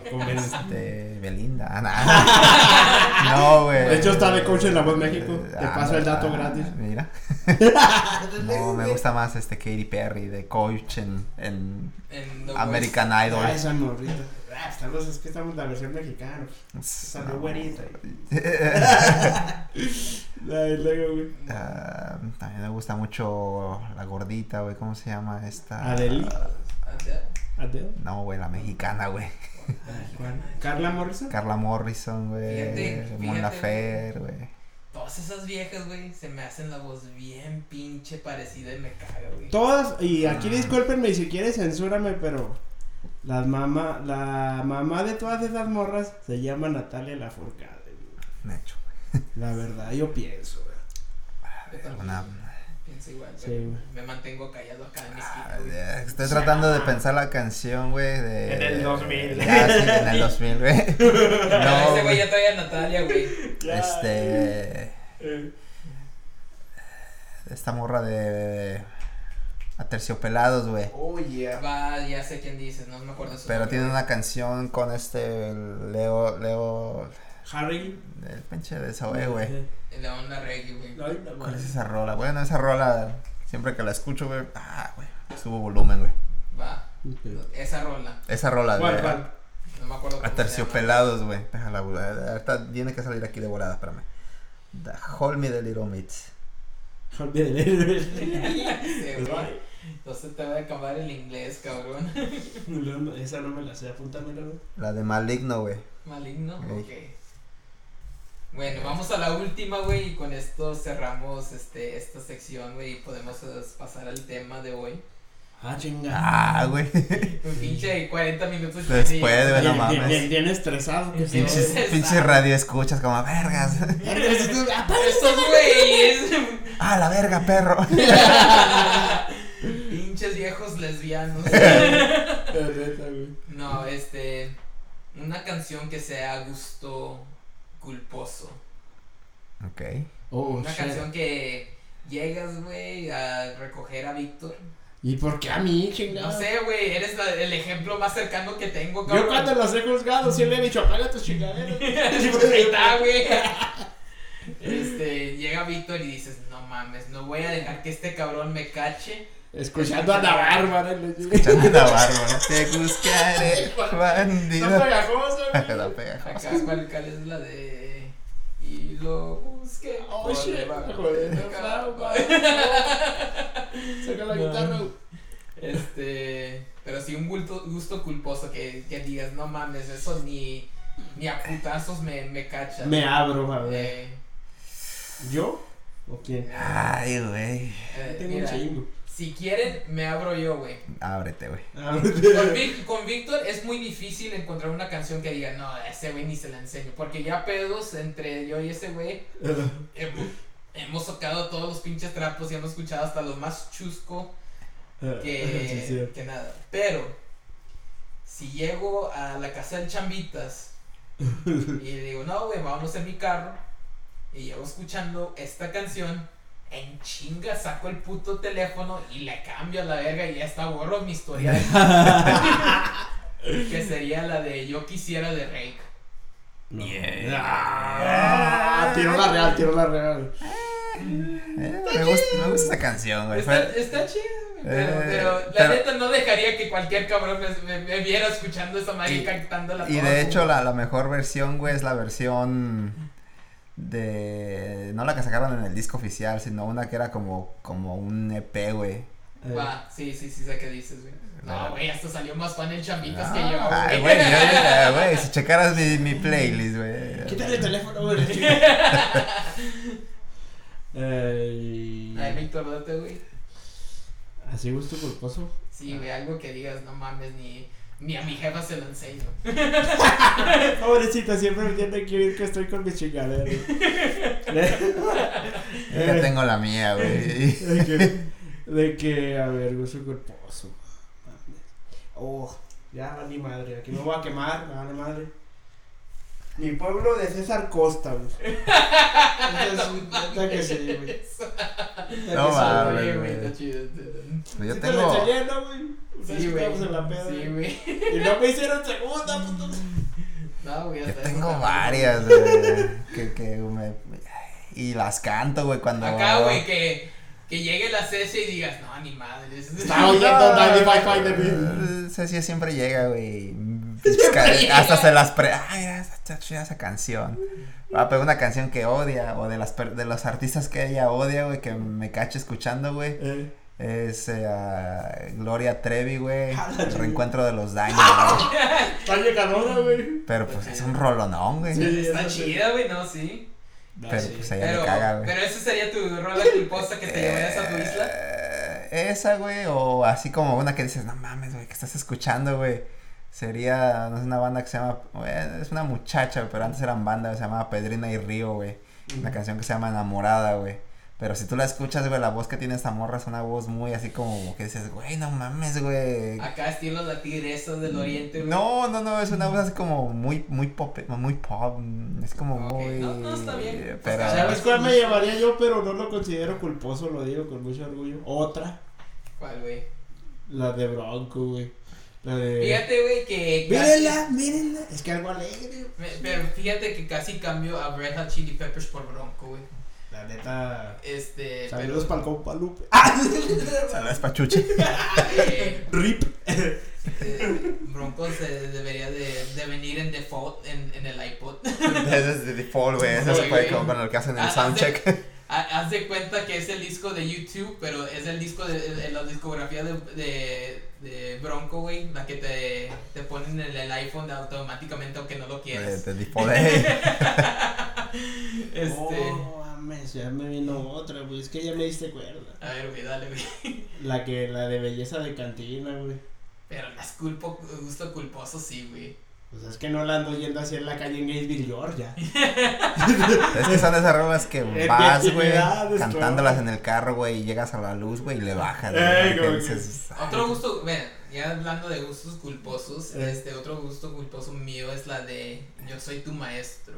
Con, con De (laughs) Belinda. Ah, nah. no, güey. De hecho, está de coach en La Voz México. Te Ah, paso el dato ah, gratis. Mira. (laughs) No, me gusta más este Katy Perry de coach en, en American Idol. Ah, esa morrita. Ah, es que estamos en la versión mexicana. Salió güerita. Ay, luego, (laughs) güey. Ah, también me gusta mucho la gordita, güey. ¿Cómo se llama esta? Adele. West. Adele. No, güey, la mexicana, güey. ¿Cuál? ¿Carla Morrison? Carla Morrison, güey. Mon Lafer, güey. Todas esas viejas, güey, se me hacen la voz bien pinche parecida y me caga, güey. Todas, y aquí discúlpenme si quieres censúrame, pero las mamá, la mamá de todas esas morras se llama Natalia Lafourcade. hecho. La verdad, yo pienso, Una, pienso igual, Sí, me mantengo callado acá en mi Ah, esquina, ya, Estoy tratando de pensar la canción, güey, de... En el 2000. Ah, sí, en el (laughs) 2000, güey. (laughs) No, No, ese güey ya trae a Natalia, güey. Este... Eh, Esta morra de... Aterciopelados, güey. Oh, yeah. Va, ya sé quién dices, no me acuerdo su Pero nombre, tiene güey. una canción con este Leo... Leo... Harry. El pinche de Zoe, güey. El León la reggae, güey. ¿Cuál es esa rola? Bueno, esa rola, siempre que la escucho, güey, ah, güey, subo volumen, güey. Va, esa rola. Esa rola ¿Cuál, de cuál? No me acuerdo Aterciopelados, güey. Déjala, güey. Ahorita tiene que salir aquí de volada, espérame. The Hold Me the Little Meats. Olvídate. llama. Sí, güey. (laughs) No se te va a acabar el inglés, cabrón. (laughs) No, Esa no me la sé, apúntamela, güey. La de Maligno, güey. Maligno, ok. Bueno, vamos a la última, güey, y con esto cerramos este esta sección, güey, y podemos eh, pasar al tema de hoy. Ah, chinga. Ah, güey. (laughs) Un pinche 40 minutos. Después, güey, no Bien, mames. bien, bien, bien estresado. que. Pinches, pinches radio escuchas como vergas. Estos güeyes. Ah, la verga, perro. Pinches viejos lesbianos. (laughs) No, este. Una canción que sea a gusto culposo. Ok. Oh, Una shit. canción que llegas, güey, a recoger a Víctor. ¿Y por qué a mí, chingada? No sé, güey, eres la- el ejemplo más cercano que tengo, cabrón. Yo cuando los he juzgado siempre he dicho, apaga tus chingaderas. (laughs) Ahí está, güey. Este, llega Víctor y dices, no mames, no voy a dejar que este cabrón me cache. Escuchando a la bárbara. Escuchando la bárbara. Te buscaré, (laughs) Está bandido. pegajoso, güey. La pegajosa. Acá, ¿cuál, cuál es la de...? Y lo busqué. Oh, por shit. Joder. (laughs) Saca la guitarra. Este, pero sí un gusto, gusto culposo que, que digas, no mames, eso ni, ni a putazos me, me cacha. Me abro, a ver. Eh, ¿Yo? ¿O quién? Ay, güey. eh, Tengo mira, un chingo. Si quieren, me abro yo, güey. Ábrete, güey. Con, Vic- con Víctor es muy difícil encontrar una canción que diga, no, a ese güey ni se la enseño. Porque ya pedos entre yo y ese güey, (laughs) hemos, hemos tocado todos los pinches trapos y hemos escuchado hasta los más chusco que, (laughs) Sí, sí. que nada. Pero, si llego a la casa del Chambitas (laughs) y le digo, no, güey, vamos en mi carro, y llevo escuchando esta canción, en chinga saco el puto teléfono y le cambio a la verga y ya está borro mi historia. (laughs) que sería la de Yo quisiera de Rake. No. Yeah. Ah, tiró la real, tiró la real. Eh, me, gusta, me gusta esa canción, güey. Está, está chida, güey, pero, Eh, pero la pero- neta no dejaría que cualquier cabrón me, me- me viera escuchando esa madre Y- cantándola Y de hecho la, la mejor versión, güey, es la versión de... No la que sacaron en el disco oficial, sino una que era como, como un EP, güey. Eh, Va, sí, sí, sí sé qué dices, güey. No, güey, hasta salió más fan el Chambitas que Ah, yo, Ay, güey. güey, yo- yo- güey, si checaras mi, mi playlist, güey. Quítale el teléfono, güey. (laughs) Eh, Ay, Víctor, date, güey. Así gusto culposo. Sí, güey, algo que digas, no mames, ni, ni a mi jefa se lo enseño. (laughs) Pobrecita, siempre me tiene que oír que estoy con mis chingaderas. Yo ya tengo la mía, güey. (laughs) de, que, de que, a ver, gusto culposo. Oh, ya vale madre. Aquí me voy a quemar, me vale madre. Mi pueblo de César Costa, güey. (laughs) Neta que sí, güey. No mames, güey. está chido. Yo Sí te la tengo. Sí, güey. Sí, güey. Y no me hicieron segunda, puto. No, güey. Yo tengo eso, varias, güey. Que, que me. Y las canto, güey, cuando. Acá, güey, que, que llegue la CS y digas, no, ni madres. Está oyendo 95 de mí. Ceci siempre llega, güey. Hasta se las pre. Ay, está chida esa canción. Ah, pero una canción que odia, o de las per- de los artistas que ella odia, güey, que me cacho escuchando, güey. Eh. Es eh, ah, Gloria Trevi, güey. (laughs) El reencuentro de los daños, güey. (laughs) Está güey. Pero pues es un rolonón, güey. Sí. Está chida, güey, no, sí. Pero sí. pues a ella Pero, le caga, güey. pero esa sería tu rola culposa que te llevarías a tu isla. Eh, esa, güey, o así como una que dices, no mames, güey, que estás escuchando, güey. Sería, no sé, una banda que se llama, güey, es una muchacha, pero antes eran bandas, se llamaba Pedrina y Río, güey. Una canción que se llama Enamorada, güey. Pero si tú la escuchas, güey, la voz que tiene esta morra es una voz muy así como que dices, güey, no mames, güey. Acá estilo la tigresa del oriente, güey. No, no, no, es una voz así como muy, muy pop, muy pop, es como muy... no, no, está bien. Pero... Pues, ¿Sabes cuál me llevaría yo, pero no lo considero culposo? Lo digo con mucho orgullo. Otra. ¿Cuál, güey? La de Bronco, güey. La de. Fíjate, güey, que Mírenla, mírenla. Es que algo alegre. Me- Pero fíjate que casi cambio a Red Hot Chili Peppers por Bronco, güey. La neta. Este, Saludos pero para el compa Lupe. ¡Ah! (laughs) Saludos, Pachuche. (laughs) eh, Rip. eh, Bronco se debería de, de venir en default en, en el iPod. (laughs) Ese es de default, güey. Ese se como con el que hacen Ah, el soundcheck. Ha- Haz de cuenta que es el disco de YouTube, pero es el disco de, de la discografía de, de, de Bronco, güey, la que te, te ponen en el iPhone automáticamente aunque no lo De, quieras. de default. Ey. Este, Oh, mames, ya me vino otra, güey. Es que ya me diste cuerda. a ver, güey, dale, güey. La que, la de belleza de cantina, güey. Pero es culpo, gusto culposo, sí, güey. Pues es que no la ando yendo así en la calle en Gainesville, Georgia. (laughs) Es que son esas rolas que (laughs) vas, güey, cantándolas en el carro, güey, y llegas a la luz, güey, y le bajas. Ey, güey, dices, Otro gusto, ven, ya hablando de gustos culposos, Eh. este otro gusto culposo mío es la de Yo soy tu maestro,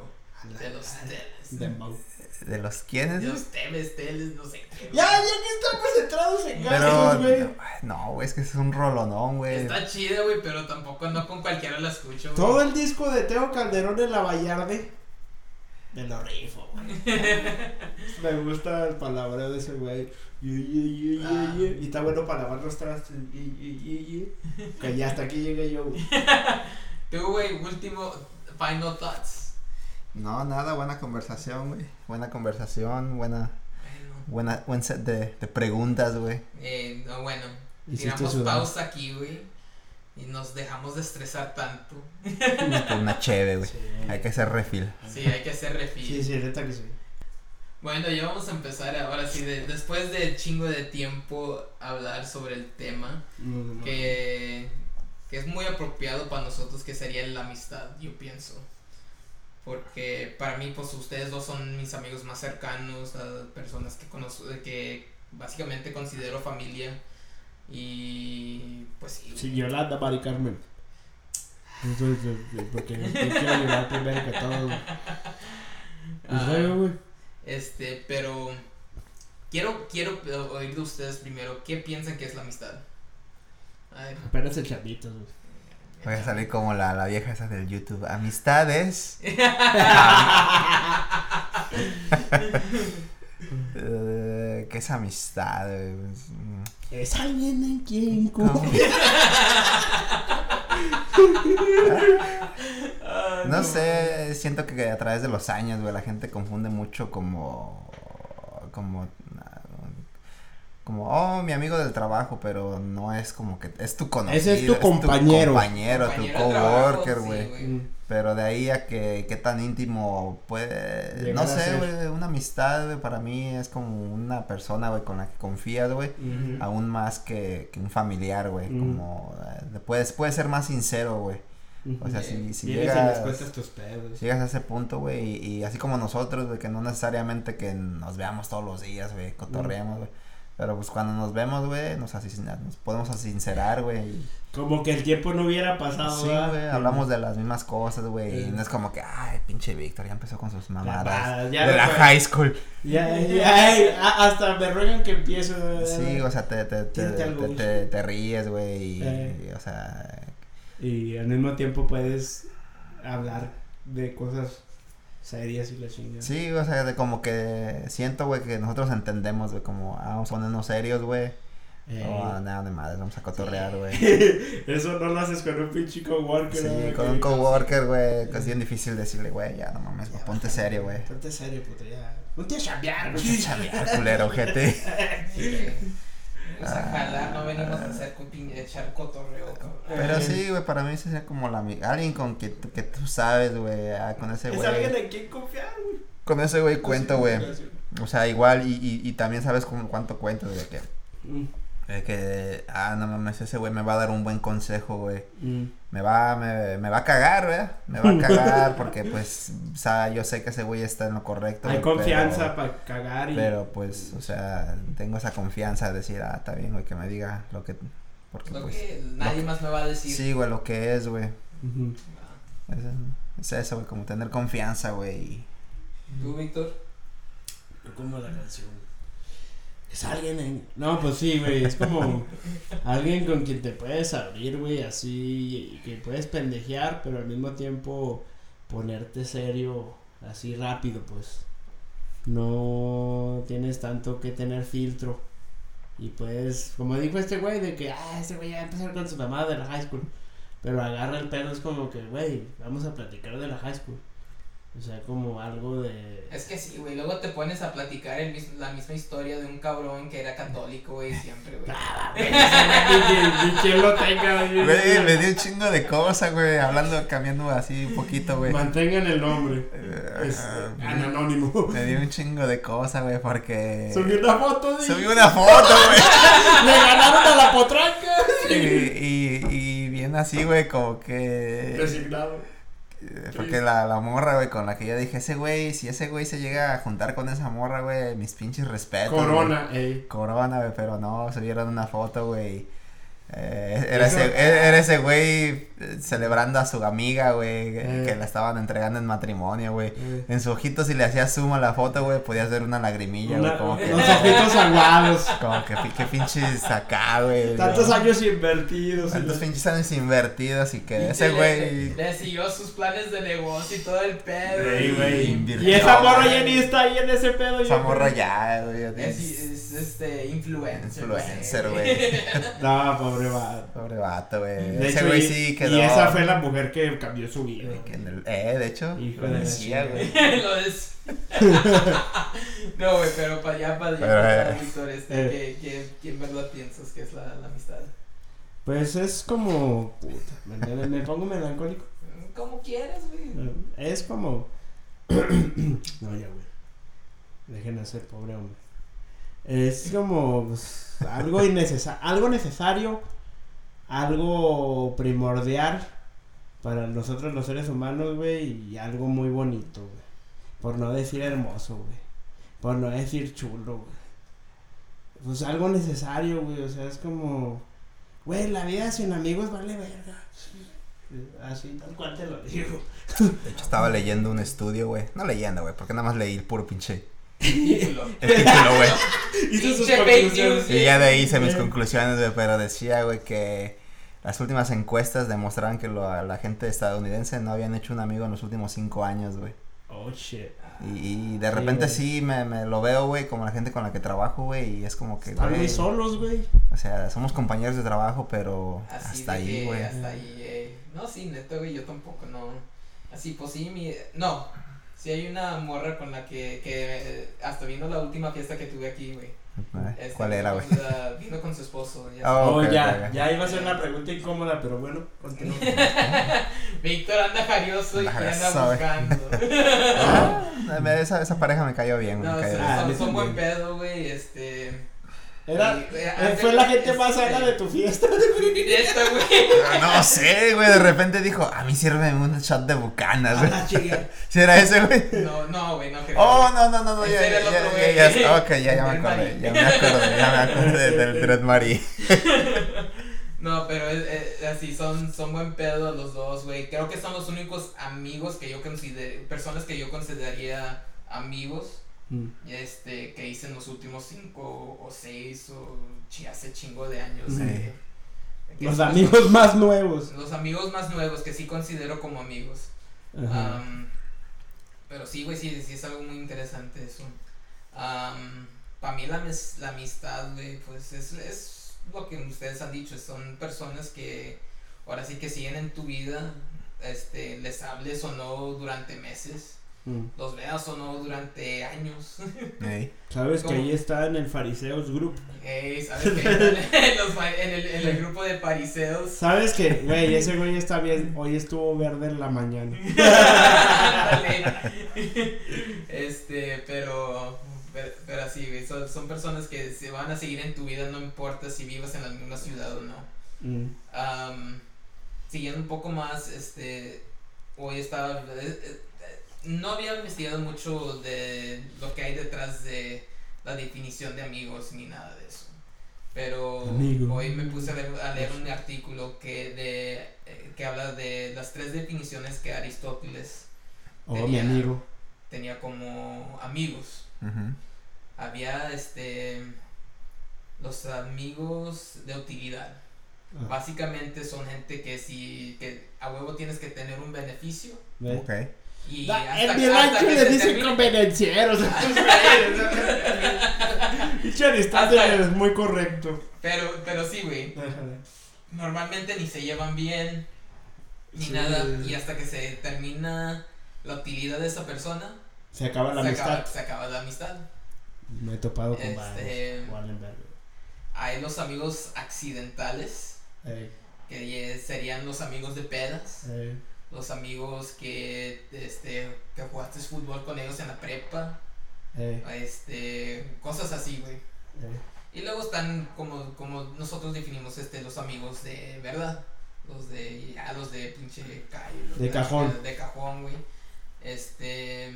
de los teles. Dembow. ¿De los quiénes? De los teles, teles, no sé qué. Ya, ya que estamos centrados en gastos, güey. no, güey, es que es un rolonón, güey. Está chida, güey, pero tampoco no con cualquiera la escucho. güey. Todo el disco de Teo Calderón en la Vallarde. Me lo rifo, güey. (laughs) Me gusta el palabreo de ese güey. Ah. Y está bueno para lavar los trastes. Que ya hasta aquí llegué yo, güey. (laughs) Tú, güey, último, final thoughts. No, nada, buena conversación, güey. Buena conversación, buena, Bueno, buena, buen set de, de preguntas, güey. eh, no, bueno, tiramos pausa aquí, güey, y nos dejamos de estresar tanto. Con una cheve, güey. Sí. Hay que hacer refil. Sí, hay que hacer refil. Sí, sí, neta que sí. Bueno, ya vamos a empezar ahora sí, de- después de chingo de tiempo hablar sobre el tema Mm, que, que es muy apropiado para nosotros que sería la amistad, yo pienso. Porque para mí, pues ustedes dos son mis amigos más cercanos, personas que conozco, que básicamente considero familia. Y pues sí. Sí, Yolanda, Mari Carmen. Entonces, eh, Porque yo quiero llorar primero que todo. Pues Ah, güey. Este, pero quiero, quiero oír de ustedes primero, ¿qué piensan que es la amistad? A ver, Apenas el chavito, güey. Voy a salir como la, la vieja esa del YouTube. Amistades. Eh, ¿Qué es amistad? Es alguien en quien. Ah, No sé, siento que a través de los años, güey, la gente confunde mucho como, como, como, oh, mi amigo del trabajo, pero no es como que, es tu conocido. Ese es tu compañero. compañero, tu compañero trabajo, coworker, güey. Mm. Pero de ahí a que qué tan íntimo puede, Llegar no sé, ser. güey, una amistad, güey, para mí es como una persona, güey, con la que confías, güey, aún más que, que un familiar, güey, Mm. como, eh, puedes, puedes ser más sincero, güey, o sea, Sí. si, si llegas, tus pedos. llegas a ese punto, güey, y, y así como nosotros, güey, que no necesariamente que nos veamos todos los días, güey, cotorreamos, güey, Pero pues cuando nos vemos, güey, nos, nos podemos sincerar, güey. Como que el tiempo no hubiera pasado. Sí, güey, hablamos de las mismas cosas, güey. Y no es como que, ay, pinche Víctor, ya empezó con sus mamadas. Mamadas, ya de la high school. Ya, ya, hasta me ruegan que empiezo. Sí, o sea, te, te, te, te, güey. te- te ríes, güey. Y, Eh. y, o sea, Y al mismo tiempo puedes hablar de cosas serias y la chingada. sí, o sea, de como que siento, güey, que nosotros entendemos, güey, como, ah, vamos a ponernos serios, güey. Eh, O ah, nada de madres, vamos a cotorrear, güey. (laughs) Eso no lo haces con un pinche coworker. Sí, ¿verdad? con un coworker, güey, que es bien difícil decirle, güey, ya no mames, güey, Ya, ponte serio, güey. Ponte serio, puto, ya. Ponte a chambear, Ponte güey. a chambear, culero, gente. (laughs) Güey. No venimos a hacer echar cotorreo, cabrón. Pero sí, güey, para mí sería como la amiga, alguien con que, tú- que tú sabes, güey, ah, con ese Es güey. alguien en quien confiar, güey. Con ese güey cuento, güey. O sea, igual, y, y, y también sabes como cuánto cuento, de que, Mm, que, ah, no mames, ese güey me va a dar un buen consejo, güey. mm. Me va, me, me va a cagar, ¿verdad? Me va a (laughs) cagar porque, pues, o sea, yo sé que ese güey está en lo correcto. Hay güey, confianza Pero, para cagar y. pero, pues, o sea, tengo esa confianza de decir, ah, está bien, güey, que me diga lo que, porque, Lo pues, que nadie más me va a decir. sí, güey, lo que es, güey. Ah. Es, es eso, güey, como tener confianza, güey. y- ¿Tú, Víctor? Como la canción. Es alguien en... No, pues sí, güey. Es como alguien con quien te puedes abrir, güey, así. Que puedes pendejear, pero al mismo tiempo ponerte serio así rápido, pues. No tienes tanto que tener filtro. Y pues, como dijo este güey, de que, ah, este güey ya va a empezar con su mamá de la high school. Pero agarra el pedo, es como que, güey, vamos a platicar de la high school. O sea, como algo de... Es que sí, güey. Luego te pones a platicar el mis- la misma historia de un cabrón que era católico, güey, siempre, güey. Ni, ni quien lo tenga. güey. Güey, me dio un chingo de cosas, güey, hablando, cambiando así un poquito, güey. Mantengan el nombre. Eh, Es ah, anónimo. Me dio un chingo de cosas, güey, porque... Subí una foto de. Subí una foto, güey. (laughs) Le ganaron a la potranca. y, y, y bien así, güey, como que... Resignado. Eh, Porque la, la morra, güey, con la que yo dije, ese güey, si ese güey se llega a juntar con esa morra, güey, mis pinches respetos. güey". Corona, ey. Corona, güey, pero no, subieron una foto, güey. Eh, era, ese, era ese güey eh, celebrando a su amiga, güey, que, Eh. que la estaban entregando en matrimonio, güey. Eh, En su ojito, si le hacías zoom a la foto, güey, podías ver una lagrimilla, güey, como que... Los ojitos aguados. Como que qué pinches acá, güey. Tantos ¿no? años invertidos. Tantos pinches años invertidos y que Y ese güey... Le siguió sus planes de negocio y todo el pedo. Ey, y- esa morra ya ni está ahí en ese pedo. Esa morra ya, güey. Es, es, este, influencer. Influencer, güey. (laughs) No, pobre vato. Pobre vato, güey. De Ese hecho, güey y- sí quedó... Y esa fue la mujer que cambió su vida. que en el- Eh, de hecho, Hijo lo de la decía, güey. (laughs) Lo es. (laughs) no, güey, pero para allá, para allá, Pero, para eh. Víctor, este, Eh. ¿qué, qué, qué en verdad piensas que es la, la amistad? Pues es como. Puta, me, me- me pongo melancólico. Como quieras, güey. Es como. (clears throat) no, ya, güey. Dejen de ser pobre hombre. Es como pues, algo innecesario, algo necesario, algo primordial para nosotros los seres humanos, güey, y algo muy bonito, güey. Por no decir hermoso, güey. Por no decir chulo, güey. Pues algo necesario, güey, o sea, es como, güey, la vida sin amigos vale verga. Así, tal cual te lo digo. De hecho, estaba leyendo un estudio, güey. No leyendo, güey, porque nada más leí el puro pinche Título. (laughs) el título, güey. Sus conclusiones. Y ya de ahí hice mis Eh. conclusiones, güey, pero decía, güey, que las últimas encuestas demostraban que lo- la gente estadounidense no habían hecho un amigo en los últimos cinco años, güey. Oh, shit. Y, y de repente sí me, me lo veo, güey, como la gente con la que trabajo, güey, y es como que, Están muy solos, güey. o sea, somos compañeros de trabajo, pero Así hasta ahí, güey. Hasta ahí, eh. No, sí, neto, güey, yo tampoco, no. Así, pues sí, mi. No. Sí, hay una morra con la que. que eh, hasta vino la última fiesta que tuve aquí, güey. Este, ¿Cuál era, güey? ah, vino con su esposo. ya Oh, Oh, ya, ya iba a ser una pregunta incómoda, pero bueno, continúa. (laughs) Víctor anda jarioso y Anda buscando. (laughs) Ah, esa, esa pareja me cayó bien, güey. no, me cayó Ah, a son, son buen pedo, güey. Este. Era, Y, eh, eh, fue la gente este- más sana de tu fiesta. (laughs) Esta, güey. No sé, güey, de repente dijo, a mí sírveme un shot de bucanas, güey. Si (laughs) era ese, güey. No, no, güey, no creo. Oh, no, no, no, ya, era ya, el ya, otro ya, ok, ya, ya me acordé, ya me acordé, ya me acordé del Dread Marie. (laughs) No, pero es, es- así son, son buen pedo los dos, güey. Creo que son los únicos amigos que yo considero, personas que yo consideraría amigos, Mm. este, que hice en los últimos cinco o seis o hace chingo de años. Sí. que- que Los amigos más nuevos. Los amigos más nuevos que sí considero como amigos. Ajá. Am, pero sí, güey, sí, sí es algo muy interesante eso. Para mí la, mes- la amistad, güey, pues es, es lo que ustedes han dicho, son personas que ahora sí que siguen en tu vida, este, les hables o no durante meses, Mm. los veas o no durante años. (laughs) Sabes que ahí está en el Fariseos Group. Ey, ¿sabes qué? en, los fa- en el, en el grupo de pariseos. Sabes que, güey, (laughs) ese güey está bien. Hoy estuvo verde en la mañana. (laughs) Este, pero, pero, pero así, güey, son, son personas que se van a seguir en tu vida, no importa si vivas en la misma ciudad o no. Mm. Siguiendo un poco más, este, hoy estaba, eh, eh, no había investigado mucho de lo que hay detrás de la definición de amigos ni nada de eso. Pero Amigo. hoy me puse a leer, a leer un artículo que, de, eh, que habla de las tres definiciones que Aristóteles Oh, mi Tenía- amigo. tenía como amigos. Había este los amigos de utilidad. Ah, Básicamente son gente que si que a huevo tienes que tener un beneficio. Y Da- hasta, en mi rancho le dicen convenencieros. (laughs) Aristóteles (laughs) Hasta- es muy correcto. pero pero sí, güey. Normalmente ni se llevan bien ni Sí. nada y hasta que se termina la utilidad de esa persona Se acaba la se, amistad. acaba, se acaba la amistad. Me he topado con Este-. Hay los amigos accidentales Ey, que serían los amigos de pedas. ey, los amigos que este que jugaste fútbol con ellos en la prepa, ey, este cosas así, güey. ey. Y luego están como como nosotros definimos este los amigos de verdad, los de ya los de pinche calle, los De cajón. de, cajón, güey. Este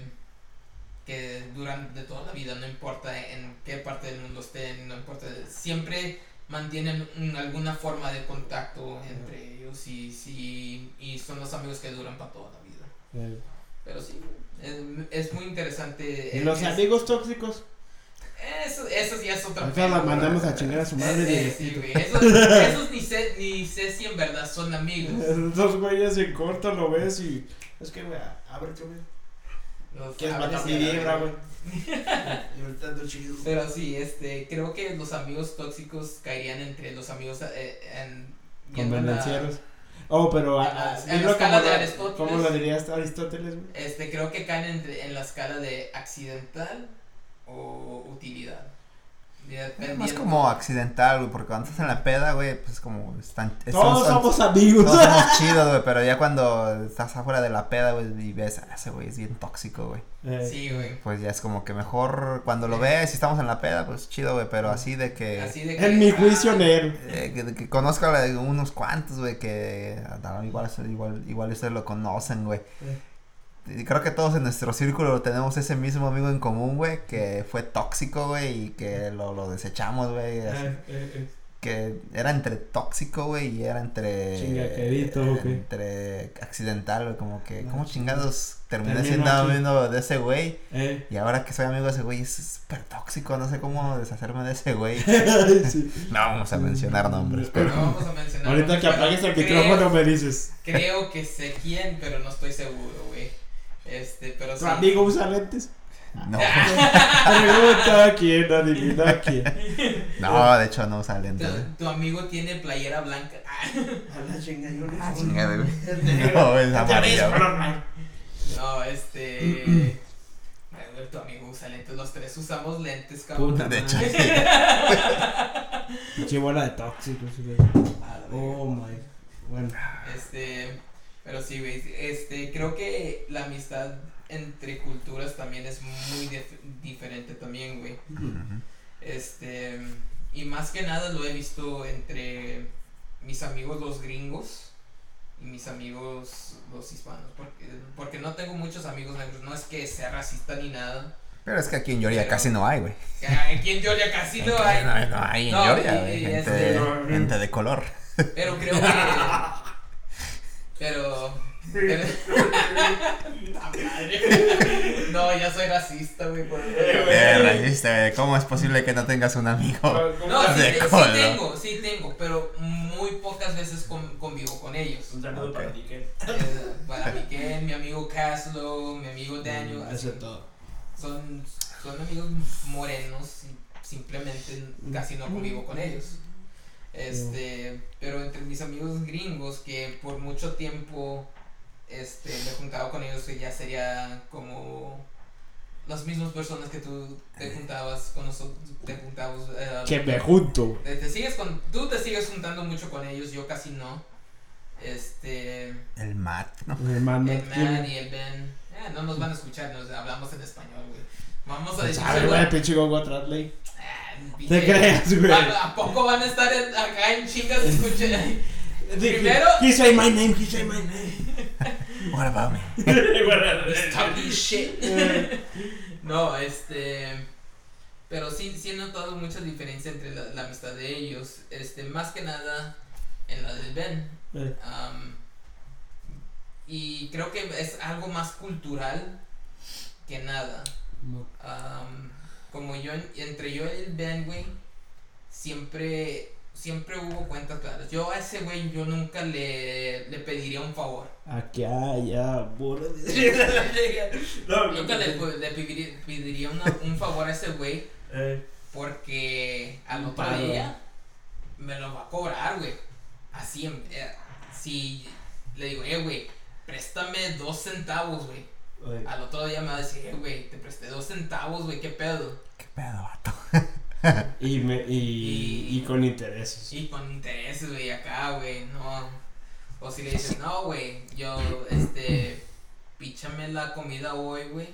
que duran de toda la vida, no importa en qué parte del mundo estén, no importa, siempre mantienen un- alguna forma de contacto entre ellos y, sí, y son los amigos que duran para toda la vida. Pero sí, es, es muy interesante. ¿Y los es- amigos tóxicos? Eso, eso ya es otra Acá la mandamos a chingar a su madre. Sí. Esos, esos ni, sé, ni sé si en verdad son amigos. Dos güeyes en corto lo ves y. Es que, güey, ábrete, güey. Los ¿Quieres matar mi vibra, güey? Y ahorita ando chido. Pero sí, este, creo que los amigos tóxicos caerían entre los amigos eh, en, Convenencieros. Oh, pero. En la- ah, en la escala de Aristóteles. ¿Cómo lo dirías Aristóteles, güey? Este, creo que caen entre, en la escala de accidental o utilidad. Es más como accidental, güey, porque cuando estás en la peda, güey, pues como están... Todos son- somos amigos. Todos somos (laughs) chidos, güey, pero ya cuando estás afuera de la peda, güey, y ves, ah, ese güey es bien tóxico, güey. Eh, Sí, güey. Pues ya es como que mejor cuando lo ves y estamos en la peda, pues chido, güey, pero así de que... Así de que, En mi ah, juicio negro. eh, que, que conozco a unos cuantos, güey, que ah, igual, igual, igual ustedes lo conocen, güey. Y creo que todos en nuestro círculo tenemos ese mismo amigo en común, güey, que fue tóxico, güey, y que lo, lo desechamos, güey. así. Eh, eh, eh. Que era entre tóxico, güey, y era entre... Chingaquerito, eh, güey. Entre accidental, güey, como que... No, ¿Cómo chingados terminé Termino siendo amigo de ese güey? Eh. Y ahora que soy amigo de ese güey es súper tóxico, no sé cómo deshacerme de ese güey. (laughs) Sí. No vamos a mencionar nombres, pero... No vamos a mencionar. Ahorita nombres, que apagues el micrófono me dices. Creo que sé quién, pero no estoy seguro, güey. Este, pero ¿Tu sí. amigo usa lentes? No, (laughs) Pregunta quién, adivina quién. no, de hecho no salen. Tu, tu amigo tiene playera blanca. Ah, (laughs) A la chinga, yo Ah, chingada, güey. (laughs) No, es amarilla, güey. No, este. (clears throat) Tu amigo usa lentes. Los tres usamos lentes, cabrón. Puta. De hecho. Pinche bola de tóxicos. Oh my. Bueno. Este, pero sí, güey, este, creo que la amistad entre culturas también es muy dif- diferente también, güey. Este, y más que nada lo he visto entre mis amigos los gringos y mis amigos los hispanos. Porque, porque no tengo muchos amigos negros. No es que sea racista ni nada. Pero es que aquí en Georgia casi no hay, güey. Aquí en Georgia casi no hay. No, no hay en Georgia. Gente, este, gente de color. Pero creo que. Pero (laughs) (laughs) no, ya soy racista, güey. Eh, racista, ¿Cómo es posible que no tengas un amigo? No, (laughs) sí, sí, tengo, sí tengo, pero muy pocas veces convivo con ellos. Un saludo para Miquel. Eh, para Miquel, mi amigo Caslo, mi amigo mm, Daniel. Eso todo. Son, son amigos morenos y simplemente casi no convivo con ellos. Este, pero entre mis amigos gringos que por mucho tiempo este, me juntaba con ellos que ya sería como las mismas personas que tú te juntabas con nosotros, te juntabas. Eh, que me junto. Te, sigues con, tú te sigues juntando mucho con ellos, yo casi no. Este. El Matt, ¿no? El Matt, el Matt y el Ben. Eh, no nos van a escuchar, nos hablamos en español, güey. Vamos a pues, decir. ¿Sabes, güey? Pinche Gogo Translate. Eh, ¿Te creas, güey? ¿A, poco van a estar acá en chingas escuchando? (laughs) Primero. He say my name, he say my name. (laughs) What about me? (laughs) Stop shit. no, este. Pero sí, sí he notado mucha diferencia entre la, amistad de ellos. Este, más que nada en la del Ben. Eh. y creo que es algo más cultural que nada. Como yo, entre yo y el Ben, güey, siempre siempre hubo cuentas claras. Yo a ese güey yo nunca le, le pediría un favor. Aquí ya, burro. (laughs) nunca le, le pediría, un favor a ese güey. Eh. Porque al otro día me lo va a cobrar, güey. Así, eh, si le digo, eh, güey, préstame dos centavos, güey. Al otro día me va a decir, eh, güey, te presté dos centavos, güey, ¿qué pedo? ¿Qué pedo, vato? (laughs) y, me, y, y, con intereses. Y con intereses, güey, acá, güey, no. O si le dices, no, güey, yo, este, píchame la comida hoy, güey.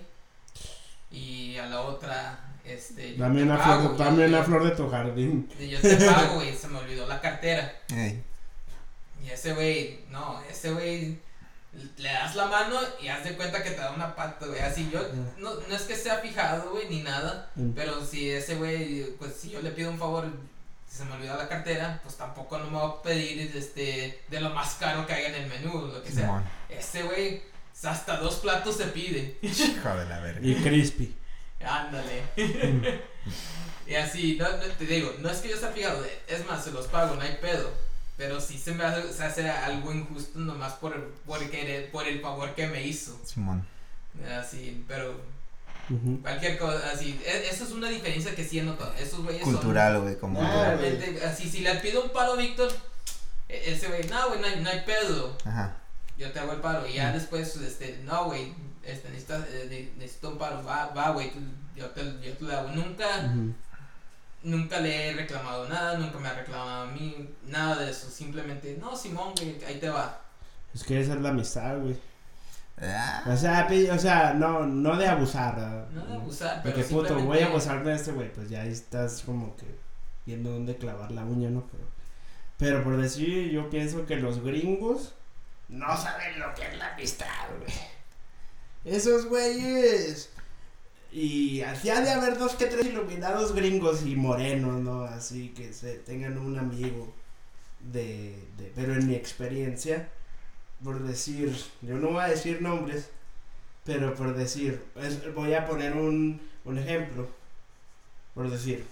Y a la otra, este. Dame, una, flor, dame una flor de tu jardín. Yo te pago, (laughs) güey, se me olvidó la cartera. Y ese güey, no, ese güey le das la mano y haz de cuenta que te da una pata, güey. Así yo, no, no es que sea fijado, güey, ni nada, pero si ese güey, pues si yo le pido un favor, si se me olvida la cartera, pues tampoco no me va a pedir este, de lo más caro que haya en el menú, lo que sea. Ese güey, hasta dos platos se pide. Hijo de la verga. Y crispy. Ándale. (laughs) y así, no, te digo, no es que yo sea fijado, es más, se los pago, no hay pedo. Pero sí se me hace, se hace algo injusto nomás por, por, por el favor que me hizo. Simón. Así, pero Cualquier cosa, así. E, eso es una diferencia que sí he notado. Esos güeyes Cultural, güey, como. así, si le pido un palo a Víctor, e, ese güey, no, güey, no hay, no hay pedo. Ajá. Yo te hago el palo. Y ya después, este, no, güey, este, necesitas, eh, necesito un palo. Va, va, güey, yo te, yo te lo hago. Nunca, nunca le he reclamado nada, nunca me ha reclamado a mí, nada de eso. Simplemente, no, Simón, güey, ahí te va. Es que esa es la amistad, güey. Ah. O sea, o sea, no, no de abusar. No de abusar, pero Porque puto, voy a abusar de este güey, pues ya ahí estás como que viendo dónde clavar la uña, ¿no? Pero, pero por decir, yo pienso que los gringos no saben lo que es la amistad, güey. Esos güeyes y hacía de haber dos que tres iluminados gringos y morenos, ¿no? Así que se tengan un amigo de, pero en mi experiencia, por decir, yo no voy a decir nombres, pero por decir, voy a poner un, un ejemplo, por decir,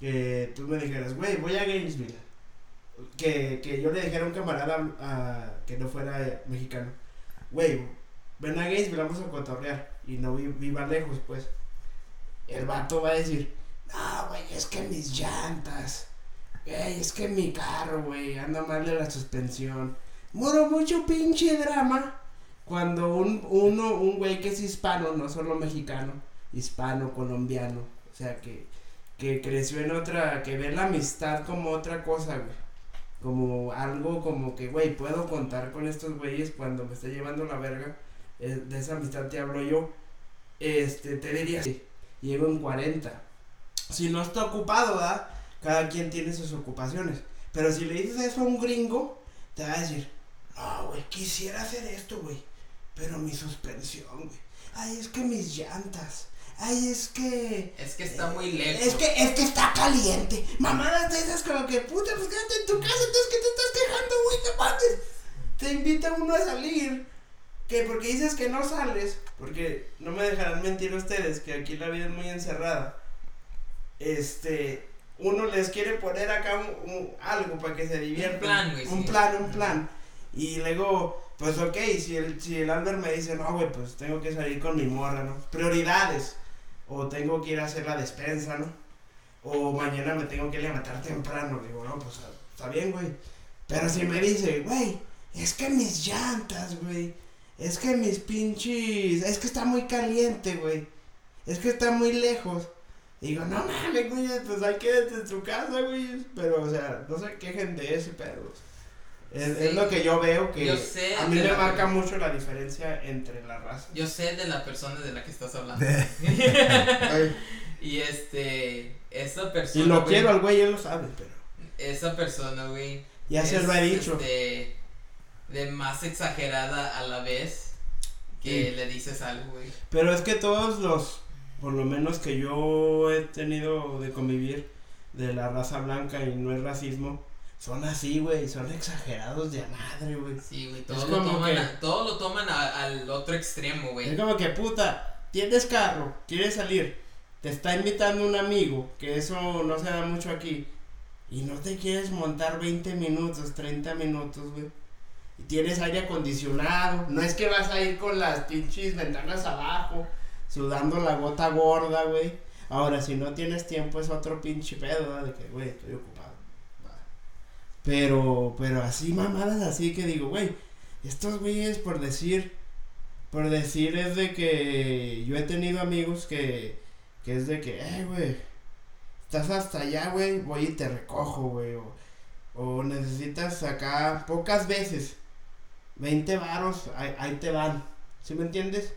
que tú me dijeras, güey, voy a Gainesville, que, que yo le dijera a un camarada a, que no fuera mexicano, güey, ven a Gainesville, vamos a cotorrear y no viva lejos, pues. El vato va a decir, no, güey, es que mis llantas, güey, es que mi carro, güey, anda mal de la suspensión. Muro mucho pinche drama cuando un, uno, un güey que es hispano, no solo mexicano, hispano, colombiano, o sea, que, que creció en otra, que ve la amistad como otra cosa, güey. Como algo como que, güey, puedo contar con estos güeyes cuando me esté llevando la verga de esa amistad te hablo yo, este, te diría, llego en 40. Si no está ocupado, ¿verdad? cada quien tiene sus ocupaciones. Pero si le dices eso a un gringo, te va a decir, no, güey, quisiera hacer esto, güey, pero mi suspensión, güey. Ay, es que mis llantas. Ay, es que. Es que está muy lejos. Es que, es que está caliente. Mamadas de esas como que, puta, pues quédate en tu casa, entonces que te estás quejando, güey, te mates. Te invita uno a salir. Que porque dices que no sales, porque no me dejarán mentir ustedes, que aquí la vida es muy encerrada. Este, uno les quiere poner acá un, algo para que se diviertan. Un plan, güey. Un plan, un plan. Y luego, pues ok, si el, si el Albert me dice, no, güey, pues tengo que salir con mi morra, ¿no? Prioridades. O tengo que ir a hacer la despensa, ¿no? O mañana me tengo que levantar temprano. Digo, no, pues está bien, güey. Pero si me dice, güey, es que mis llantas, güey. Es que mis pinches. Es que está muy caliente, güey. Es que está muy lejos. Digo, no mames, güey, pues hay que en su casa, güey. Pero, o sea, no se quejen de ese pedo. Es, es lo que yo veo que Yo sé a mí me marca mucho la diferencia entre las razas. Yo sé de la persona de la que estás hablando. (laughs) Y este. Esa y persona. lo güey, quiero al güey, él lo sabe, pero. Esa persona, güey. Ya se es, lo he dicho. Este, de más exagerada a la vez que Sí. le dices algo, güey. Pero es que todos los, por lo menos que yo he tenido de convivir de la raza blanca y no es racismo, son así, güey, son exagerados de madre, güey. Sí, güey. Todo, Es lo toman, que- a- lo toman a- al otro extremo, Es güey. como que, puta, tienes carro, quieres salir, te está invitando un amigo, que eso no se da mucho aquí, y no te quieres montar 20 minutos, 30 minutos, güey. Tienes aire acondicionado, no es que vas a ir con las pinches ventanas abajo, sudando la gota gorda, güey. Ahora, si no tienes tiempo es otro pinche pedo, ¿verdad? De que, güey, estoy ocupado. Pero, pero así mamadas así que digo, güey, estos güeyes por decir, por decir es de que yo he tenido amigos que, que es de que, eh, güey, estás hasta allá, güey, voy y te recojo, güey, o, o necesitas acá pocas veces, 20 varos, ahí, te van, ¿sí me entiendes?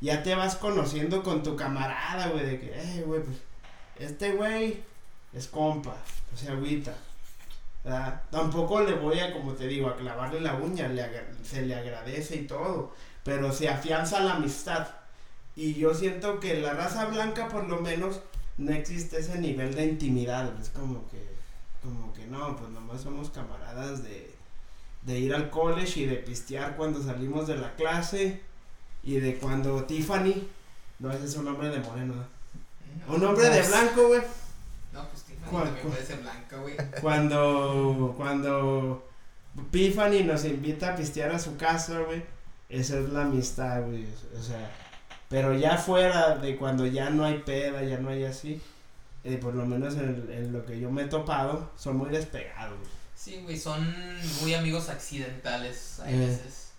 Ya te vas conociendo con tu camarada, güey, de que, eh, güey, pues, este güey es compa, o sea, agüita. Tampoco le voy a, como te digo, a clavarle la uña, le se le agradece y todo, pero se afianza la amistad. Y yo siento que la raza blanca, por lo menos, no existe ese nivel de intimidad. Es como que, como que no, pues nomás somos camaradas de, de ir al college y de pistear cuando salimos de la clase y de cuando Tiffany, no ese es un hombre de moreno, ¿no? un hombre de blanco, güey. No, pues Tiffany ¿Cuál, también puede ser blanca, güey. Cuando, cuando Tiffany nos invita a pistear a su casa, güey, esa es la amistad, güey, o sea, pero ya fuera de cuando ya no hay peda, ya no hay así, eh, por lo menos en, en lo que yo me he topado, son muy despegados. Sí, güey, son muy amigos accidentales a Eh. veces.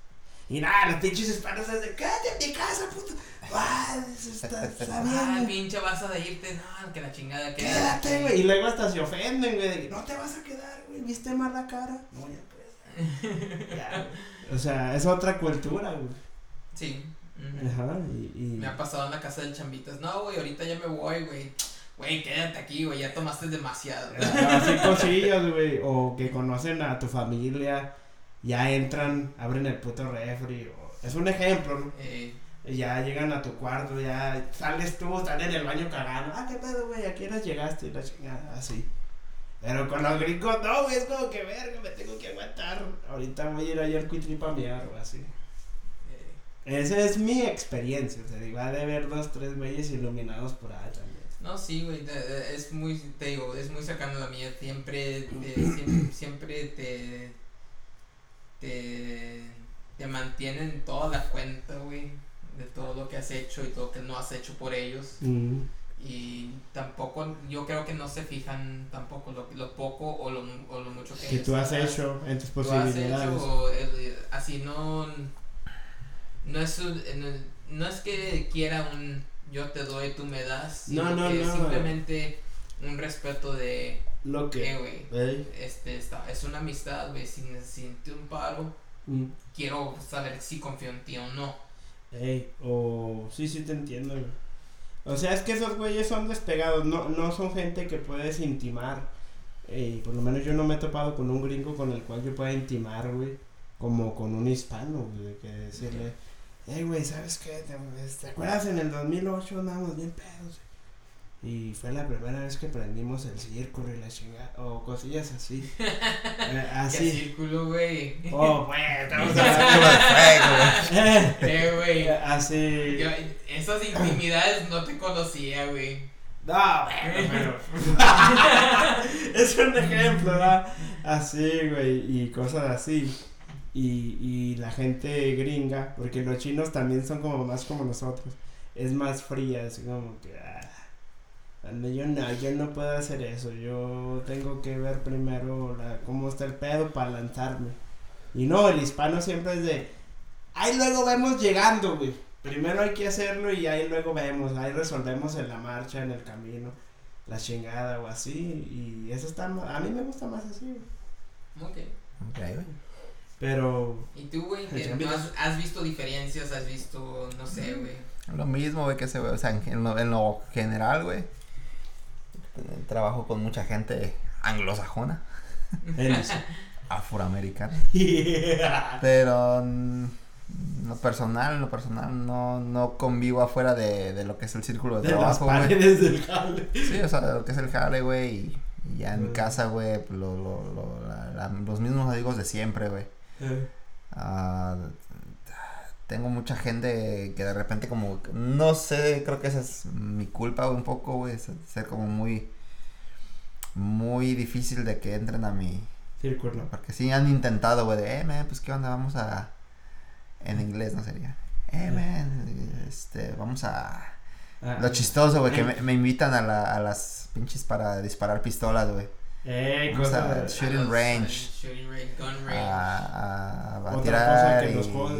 Y nada, los pinches hispanos de, quédate en mi casa, puto. Ah, está, está bien, Ah, pinche vas a irte, no, que la chingada, que Quédate, güey. Y luego hasta se ofenden, güey. de que, No te vas a quedar, güey. ¿Viste mal la cara? No, ya pues. (laughs) Ya. O sea, es otra cultura, güey. Sí. Ajá, y. y... Me ha pasado en la casa del chambitas. No, güey, ahorita ya me voy, güey. Güey, quédate aquí, güey, ya tomaste demasiado. Así cosillas, güey. O que conocen a tu familia. Ya entran, abren el puto refri. O... Es un ejemplo, ¿no? Eh, Ya llegan a tu cuarto, ya sales tú, están en el baño cagando. Ah, qué pedo, güey, ¿a qué llegaste? Y la chingada, así. Pero con los gringos, no, güey, es como que verga, me tengo que aguantar. Ahorita voy a ir allá al cuitrip a o así. eh, Esa es mi experiencia, o sea, digo, ha de haber dos, tres güeyes iluminados por ahí también. No, sí, güey, es muy, te digo, es muy cercano a la mía. Siempre, te, (clears throat) siempre, siempre te, te, te mantienen toda la cuenta, güey, de todo lo que has hecho y todo lo que no has hecho por ellos. Y tampoco, yo creo que no se fijan tampoco lo, lo poco o lo, o lo mucho que Que tú has hecho en tus posibilidades. hecho o, eh, así no no es un- no, no es que quiera un yo te doy tú me das No, no, que no. simplemente un respeto de Lo que que. güey Ey, este está es una amistad güey si necesito un paro mm, quiero saber si confío en ti o no ey, o. Sí, sí, te entiendo, güey. O sea, es que esos güeyes son despegados, no, no son gente que puedes intimar. Por lo menos yo no me he topado con un gringo con el cual yo pueda intimar, güey. Como con un hispano, güey, que decirle, hey, güey, ¿sabes qué? ¿Te, te acuerdas en el 2008 andábamos bien pedos? Y fue la primera vez que prendimos el círculo y la chingada, o cosillas así. (laughs) Eh, así. ¿Qué círculo, güey? Oh, güey, estamos (laughs) Círculo de fuego, güey. (laughs) Eh, güey. Así. Yo esas intimidades no te conocía, güey. No, pero. es un ejemplo, ¿verdad? Así, güey, y cosas así. Y, y la gente gringa, porque los chinos también son como más como nosotros. Es más fría, es como que. Ah, yo no, yo no puedo hacer eso. Yo tengo que ver primero la, cómo está el pedo para lanzarme. Y no, el hispano siempre es de. Ahí luego vemos llegando, güey. Primero hay que hacerlo y ahí luego vemos. Ahí resolvemos en la marcha, en el camino. La chingada o así. Y eso está. A mí me gusta más así, güey. Ok. Ok, güey. Pero. ¿Y tú, güey? ¿Has, has visto diferencias? ¿Has visto, no sé, güey? Lo mismo, güey, que se ve, o sea, en, en lo, en lo general, güey. Trabajo con mucha gente anglosajona, (laughs) afroamericana. (laughs) Pero mm, en lo personal, en lo personal no, no convivo afuera de, de lo que es el círculo de, de las trabajo, güey. paredes del jale. Sí, o sea, de lo que es el jale, güey. Y, y ya en casa, güey, lo, lo, lo- la- la- los mismos amigos de siempre, güey. Ah, tengo mucha gente que de repente como, no sé, creo que esa es mi culpa un poco, güey, ser como muy, muy difícil de que entren a mi, Círculo. porque sí han intentado, güey, de, eh, man, pues qué onda, vamos a, en inglés no sería, eh, man, este, vamos a, Ah, lo chistoso, güey, que me, me invitan a, la, a las pinches para disparar pistolas, güey, Eh, Vamos cosas. Shooting range. Shooting range, gun range. a, a, a Otra cosa tirar que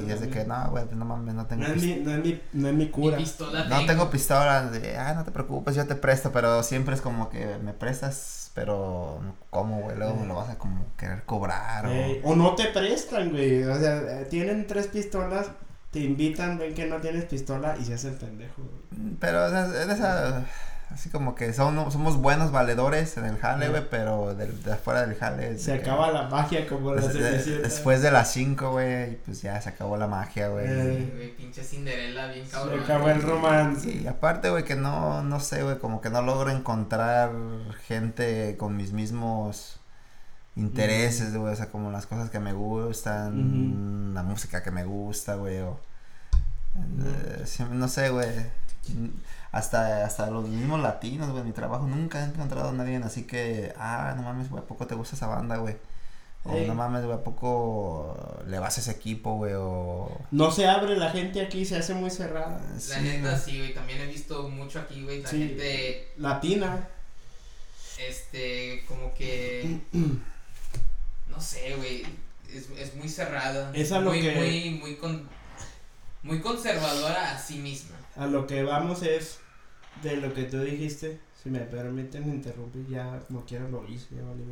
y, es de que, no, güey, pues no mames, no tengo No es, pist- mi, no, es mi, no es mi Mi cura. pistola No tengo pistola, de, ah, no te preocupes, yo te presto, pero siempre es como que me prestas, pero ¿cómo, güey? Luego me lo vas a como querer cobrar o... O no te prestan, güey. O sea, tienen tres pistolas, te invitan, ven que no tienes pistola y se hace el pendejo, güey. Pero, o sea, en esa, así como que son, somos buenos valedores en el jale, güey, pero de afuera del jale... Se de que- acaba la magia como la des- de- Cenicienta. después de las 5, güey, pues ya se acabó la magia, güey. Eh. Güey, pinche Cinderella, bien Se cabrón. acabó el romance. Y aparte, güey, que no, no sé, güey, como que no logro encontrar gente con mis mismos intereses, güey, o sea, como las cosas que me gustan, la música que me gusta, güey, o... Eh, no sé, güey, hasta, hasta los mismos latinos, güey, en mi trabajo nunca he encontrado a nadie así que, ah, no mames, güey, ¿a poco te gusta esa banda, güey? O Ey. no mames, güey, ¿a poco le vas a ese equipo, güey? O... No se abre la gente aquí, se hace muy cerrada. La Sí, neta, güey. sí, güey. También he visto mucho aquí, güey. La Sí. gente, Latina. este, como que. No sé, güey. Es, es muy cerrada. Es a lo muy, que- Muy, muy, con, muy conservadora a sí misma. A lo que vamos es de lo que tú dijiste. Si me permiten interrumpir, ya como quiera lo hice, ya vale.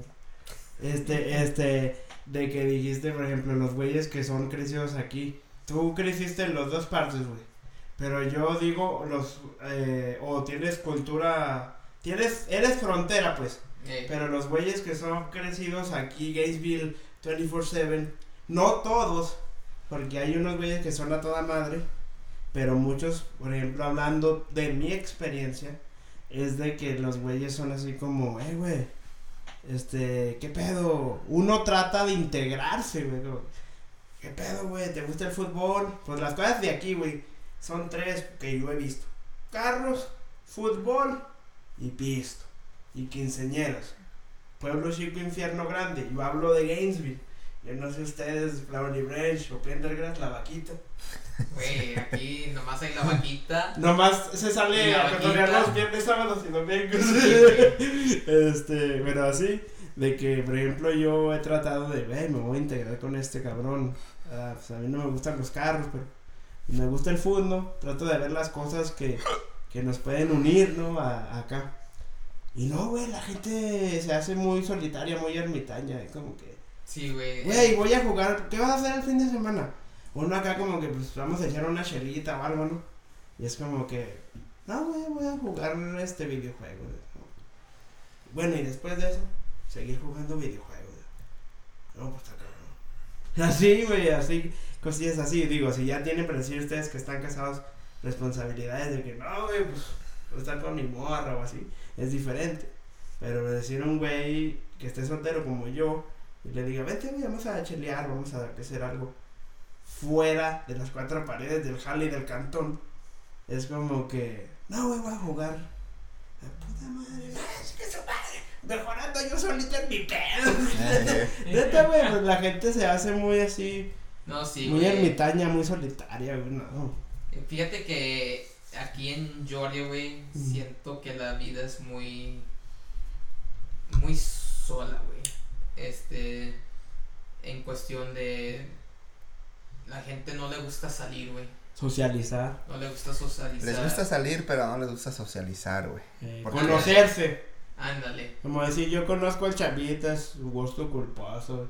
Este, este, de que dijiste, por ejemplo, los güeyes que son crecidos aquí. Tú creciste en las dos partes, güey. Pero yo digo, los, eh, o tienes cultura, tienes, eres frontera, pues. Eh, Pero los güeyes que son crecidos aquí, Gainesville 24-7, no todos, porque hay unos güeyes que son a toda madre, pero muchos, por ejemplo, hablando de mi experiencia, es de que los güeyes son así como, eh, güey, este, ¿qué pedo? Uno trata de integrarse, güey. ¿Qué pedo, güey? ¿Te gusta el fútbol? Pues las cosas de aquí, güey, son tres que yo he visto. Carros, fútbol y pisto. Y quinceñeras. Pueblo chico, infierno grande. Yo hablo de Gainesville. Yo no sé ustedes, Flowery Branch o Pendergrass, la vaquita. Güey, aquí nomás hay la vaquita. (laughs) Nomás se sale a cotorrear los viernes, sábados y domingos. Sí, (laughs) este, pero así, de que, por ejemplo, yo he tratado de, "Ve, me voy a integrar con este cabrón. Ah, pues a mí no me gustan los carros, pero me gusta el fútbol. Trato de ver las cosas que, que nos pueden unir, ¿no? A, acá. Y no, güey, la gente se hace muy solitaria, muy ermitaña. Es como que, Sí, güey. güey, voy a jugar. ¿Qué vas a hacer el fin de semana? Uno acá, como que, pues vamos a echar una chelita o algo, ¿no? Y es como que, ah, güey, voy a jugar este videojuego. Bueno, y después de eso, seguir jugando videojuegos. No, pues está cabrón. (laughs) Así, güey, así, cosillas así. Digo, si ya tienen para decir ustedes que están casados, responsabilidades de que no, güey, pues, estar con mi morra o así, es diferente. Pero decir a un güey que esté soltero como yo y le diga, vete, güey, vamos a chelear, vamos a hacer algo fuera de las cuatro paredes del jale y del cantón, es como que, no, güey, voy a jugar. La puta madre, (laughs) es que su madre, mejorando yo solito en mi pedo. (laughs) Neta, güey, pues la gente se hace muy así. No, sí, Muy güey. ermitaña, muy solitaria, güey, no. Fíjate que aquí en Georgia, güey, Mm. siento que la vida es muy. muy sola, güey. Este. En cuestión de. La gente no le gusta salir, güey. Socializar, No le gusta socializar. Les gusta salir, pero no les gusta socializar, güey. eh, conocerse. Ándale. Como decir, yo conozco al chavita, es su gusto culposo.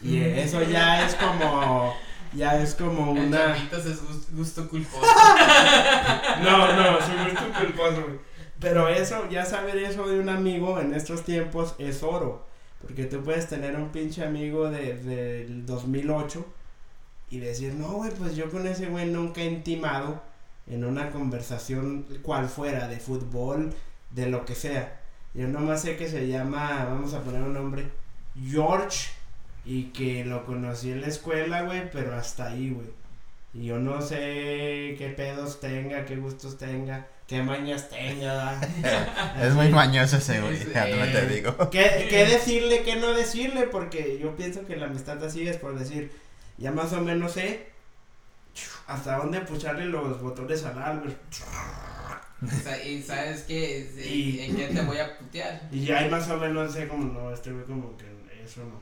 Y (laughs) eso ya es como, ya es como El una... chavitas es gus- gusto culposo. (laughs) No, no, su gusto culposo, güey. Pero eso, ya saber eso de un amigo en estos tiempos es oro. Porque tú puedes tener un pinche amigo de, del 2008 y decir, no, güey, pues yo con ese güey nunca he intimado en una conversación cual fuera, de fútbol, de lo que sea. Yo nomás sé que se llama, vamos a poner un nombre, George, y que lo conocí en la escuela, güey, pero hasta ahí, güey. Y yo no sé qué pedos tenga, qué gustos tenga, qué mañas tenga. (laughs) Es muy mañoso ese, güey. Sí. Ya no te digo. ¿Qué, qué decirle, qué no decirle, porque yo pienso que la amistad así es por decir, ya más o menos sé hasta dónde pucharle los botones al Albert. Y sabes que Y- en qué te voy a putear. Y ya ahí más o menos sé como, no, este güey como que eso no.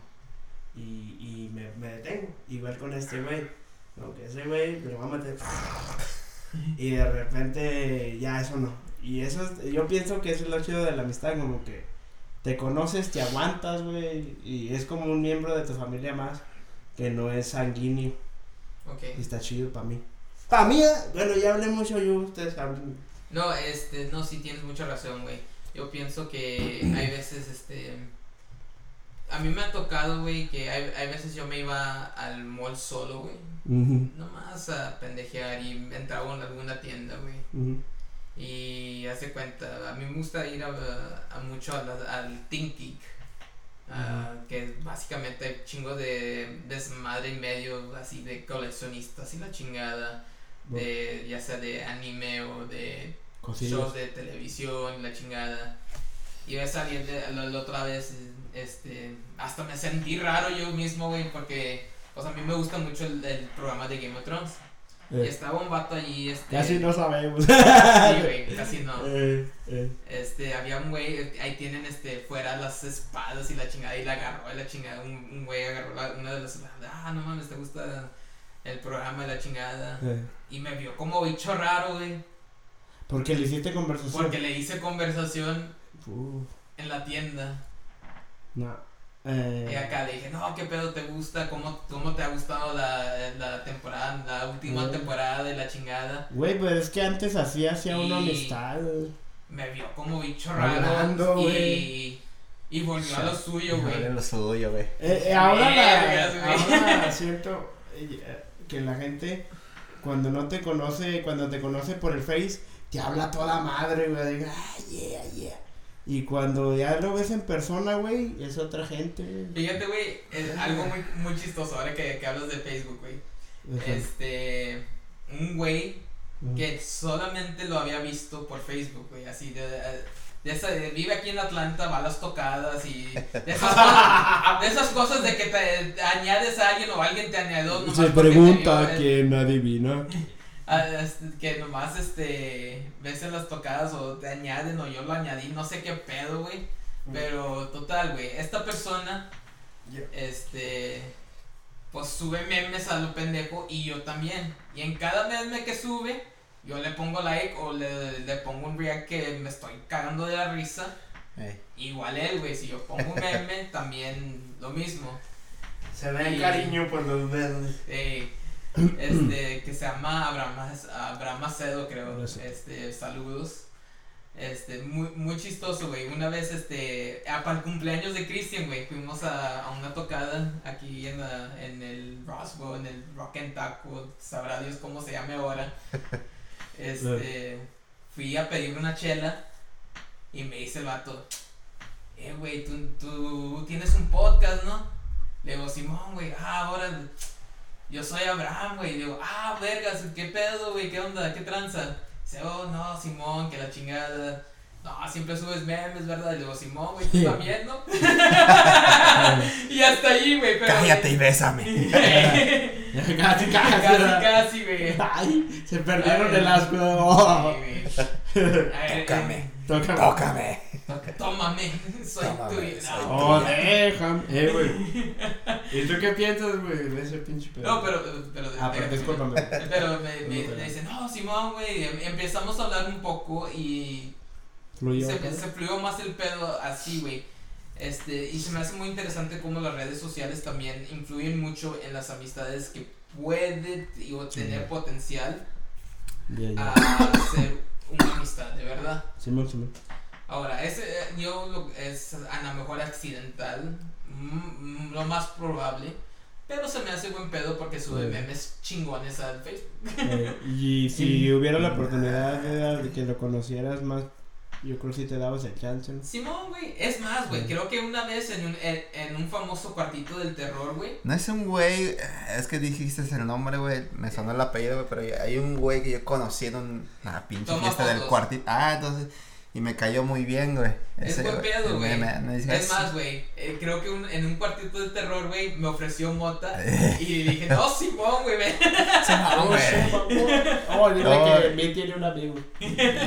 Y, y me, me detengo, igual con este güey. Como que ese güey me lo va a meter. Y de repente ya eso no. Y eso es- yo pienso que eso es lo chido de la amistad, como que te conoces, te aguantas, güey. Y es como un miembro de tu familia más que no es sanguíneo. Y está chido para mí. Para mí, eh, bueno, ya hablé mucho yo, ustedes. No, este, no, sí tienes mucha razón, güey. Yo pienso que hay veces, este, a mí me ha tocado, güey, que hay, hay veces yo me iba al mall solo, güey. Nomás a pendejear y entraba en alguna tienda, güey. Y hace cuenta, a mí me gusta ir a, a mucho a la- al Think Geek. Ah, que es básicamente chingo de desmadre y medio así de coleccionistas y la chingada de ya sea de anime o de Cosillas. shows de televisión, la chingada. Y a salir de, la, la otra vez, este, hasta me sentí raro yo mismo, güey, porque, pues a mí me gusta mucho el, el programa de Game of Thrones. Eh, estaba un vato allí, este. casi no sabemos. Sí, güey, (laughs) casi no. Eh, eh. Este, había un güey, ahí tienen, este, fuera las espadas y la chingada, y la agarró, y la chingada, un, un güey agarró la- una de las espadas, ah, no mames, te gusta el programa de la chingada. Y me vio como bicho raro, güey, Porque le hiciste conversación. porque le hice conversación en la tienda. no. Eh, Y acá le dije, no, ¿qué pedo te gusta? ¿Cómo, cómo te ha gustado la, la temporada, la última temporada de la chingada? Güey, pero es que antes así hacía una amistad. Me vio como bicho raro y, y volvió a lo suyo, güey. lo suyo, güey. Eh, eh, ahora, la, ahora siento que la gente cuando no te conoce, cuando te conoce por el Face, te habla toda madre, güey. de, Ah, yeah, yeah. Y cuando ya lo ves en persona, güey, es otra gente. Fíjate, güey, es algo muy, muy chistoso ahora que, que hablas de Facebook, güey. Ajá. Este, un güey Ujú. que solamente lo había visto por Facebook, güey, así de, de esa, de- vive aquí en Atlanta, va a las tocadas y de esas, cosas, de esas cosas de que te, añades a alguien o alguien te añadió Se pregunta quién adivina. Ah, este, que nomás este ves en las tocadas o te añaden o yo lo añadí, no sé qué pedo, güey, pero total, güey, esta persona este pues sube memes a lo pendejo y yo también. Y en cada meme que sube, yo le pongo like o le, le pongo un react que me estoy cagando de la risa. Igual él, güey, si yo pongo un meme, (laughs) también lo mismo. Se ve Y- cariño por los dedos. Eh, este, que se llama Abraham, Abraham Macedo, creo. Este, saludos. Este, muy, muy chistoso, güey. Una vez, este, para el cumpleaños de Christian, güey, fuimos a, a, una tocada aquí en, la, en el Roswell, en el Rock and Taco, sabrá Dios cómo se llame ahora. (laughs) Este, fui a pedir una chela y me dice el vato, eh, güey, tú, tú tienes un podcast, ¿no? Le digo, Simón, güey, ah, ahora yo soy Abraham, güey. Le digo, ah, vergas, ¿qué pedo, güey? ¿Qué onda? ¿Qué tranza? Dice, oh, no, Simón, que la chingada. No, siempre subes memes, ¿verdad? Le digo, Simón, güey, tú también, ¿no? (laughs) (laughs) y hasta ahí, güey. Pero, Cállate y bésame. (laughs) casi, casi. Casi, casi, güey. Ay, se perdieron el asco. Sí, güey. Tócame. Tócame. Tócame. Tómame. (laughs) Soy tuyo. Oh, déjame. Eh, güey. (laughs) ¿Y tú qué piensas, güey, de ese pinche pedo? No, pero. pero ah, pero discúlpame. Pero me, me, me dicen, no, Simón, güey. Em, empezamos a hablar un poco y se, fluyó más el pedo así, güey. Este, y se me hace muy interesante cómo las redes sociales también influyen mucho en las amistades que pueden tener potencial a ser una amistad, de verdad. Sí, sí, Ahora, ese, yo lo, es a lo mejor accidental, lo más probable. Pero se me hace buen pedo porque sube memes chingones al Facebook. Eh, y (laughs) si hubiera la oportunidad de que lo conocieras más yo creo que si te dabas el chance. Simón, güey. Es más, güey. Creo que una vez en un, en, un famoso cuartito del terror, güey. No es un güey. Es que dijiste el nombre, güey. Me sonó el apellido, güey. Pero hay un güey que yo conocí en una pinche fiesta del cuartito. Ah, entonces. Y me cayó muy bien, güey. Es buen pedo, güey. Es más, güey. Eh, creo que un, en un cuartito de terror, güey, me ofreció mota. (laughs) y dije, no, Simón, güey, ven. (laughs) Simón, güey. Oh, dile que me tiene un amigo.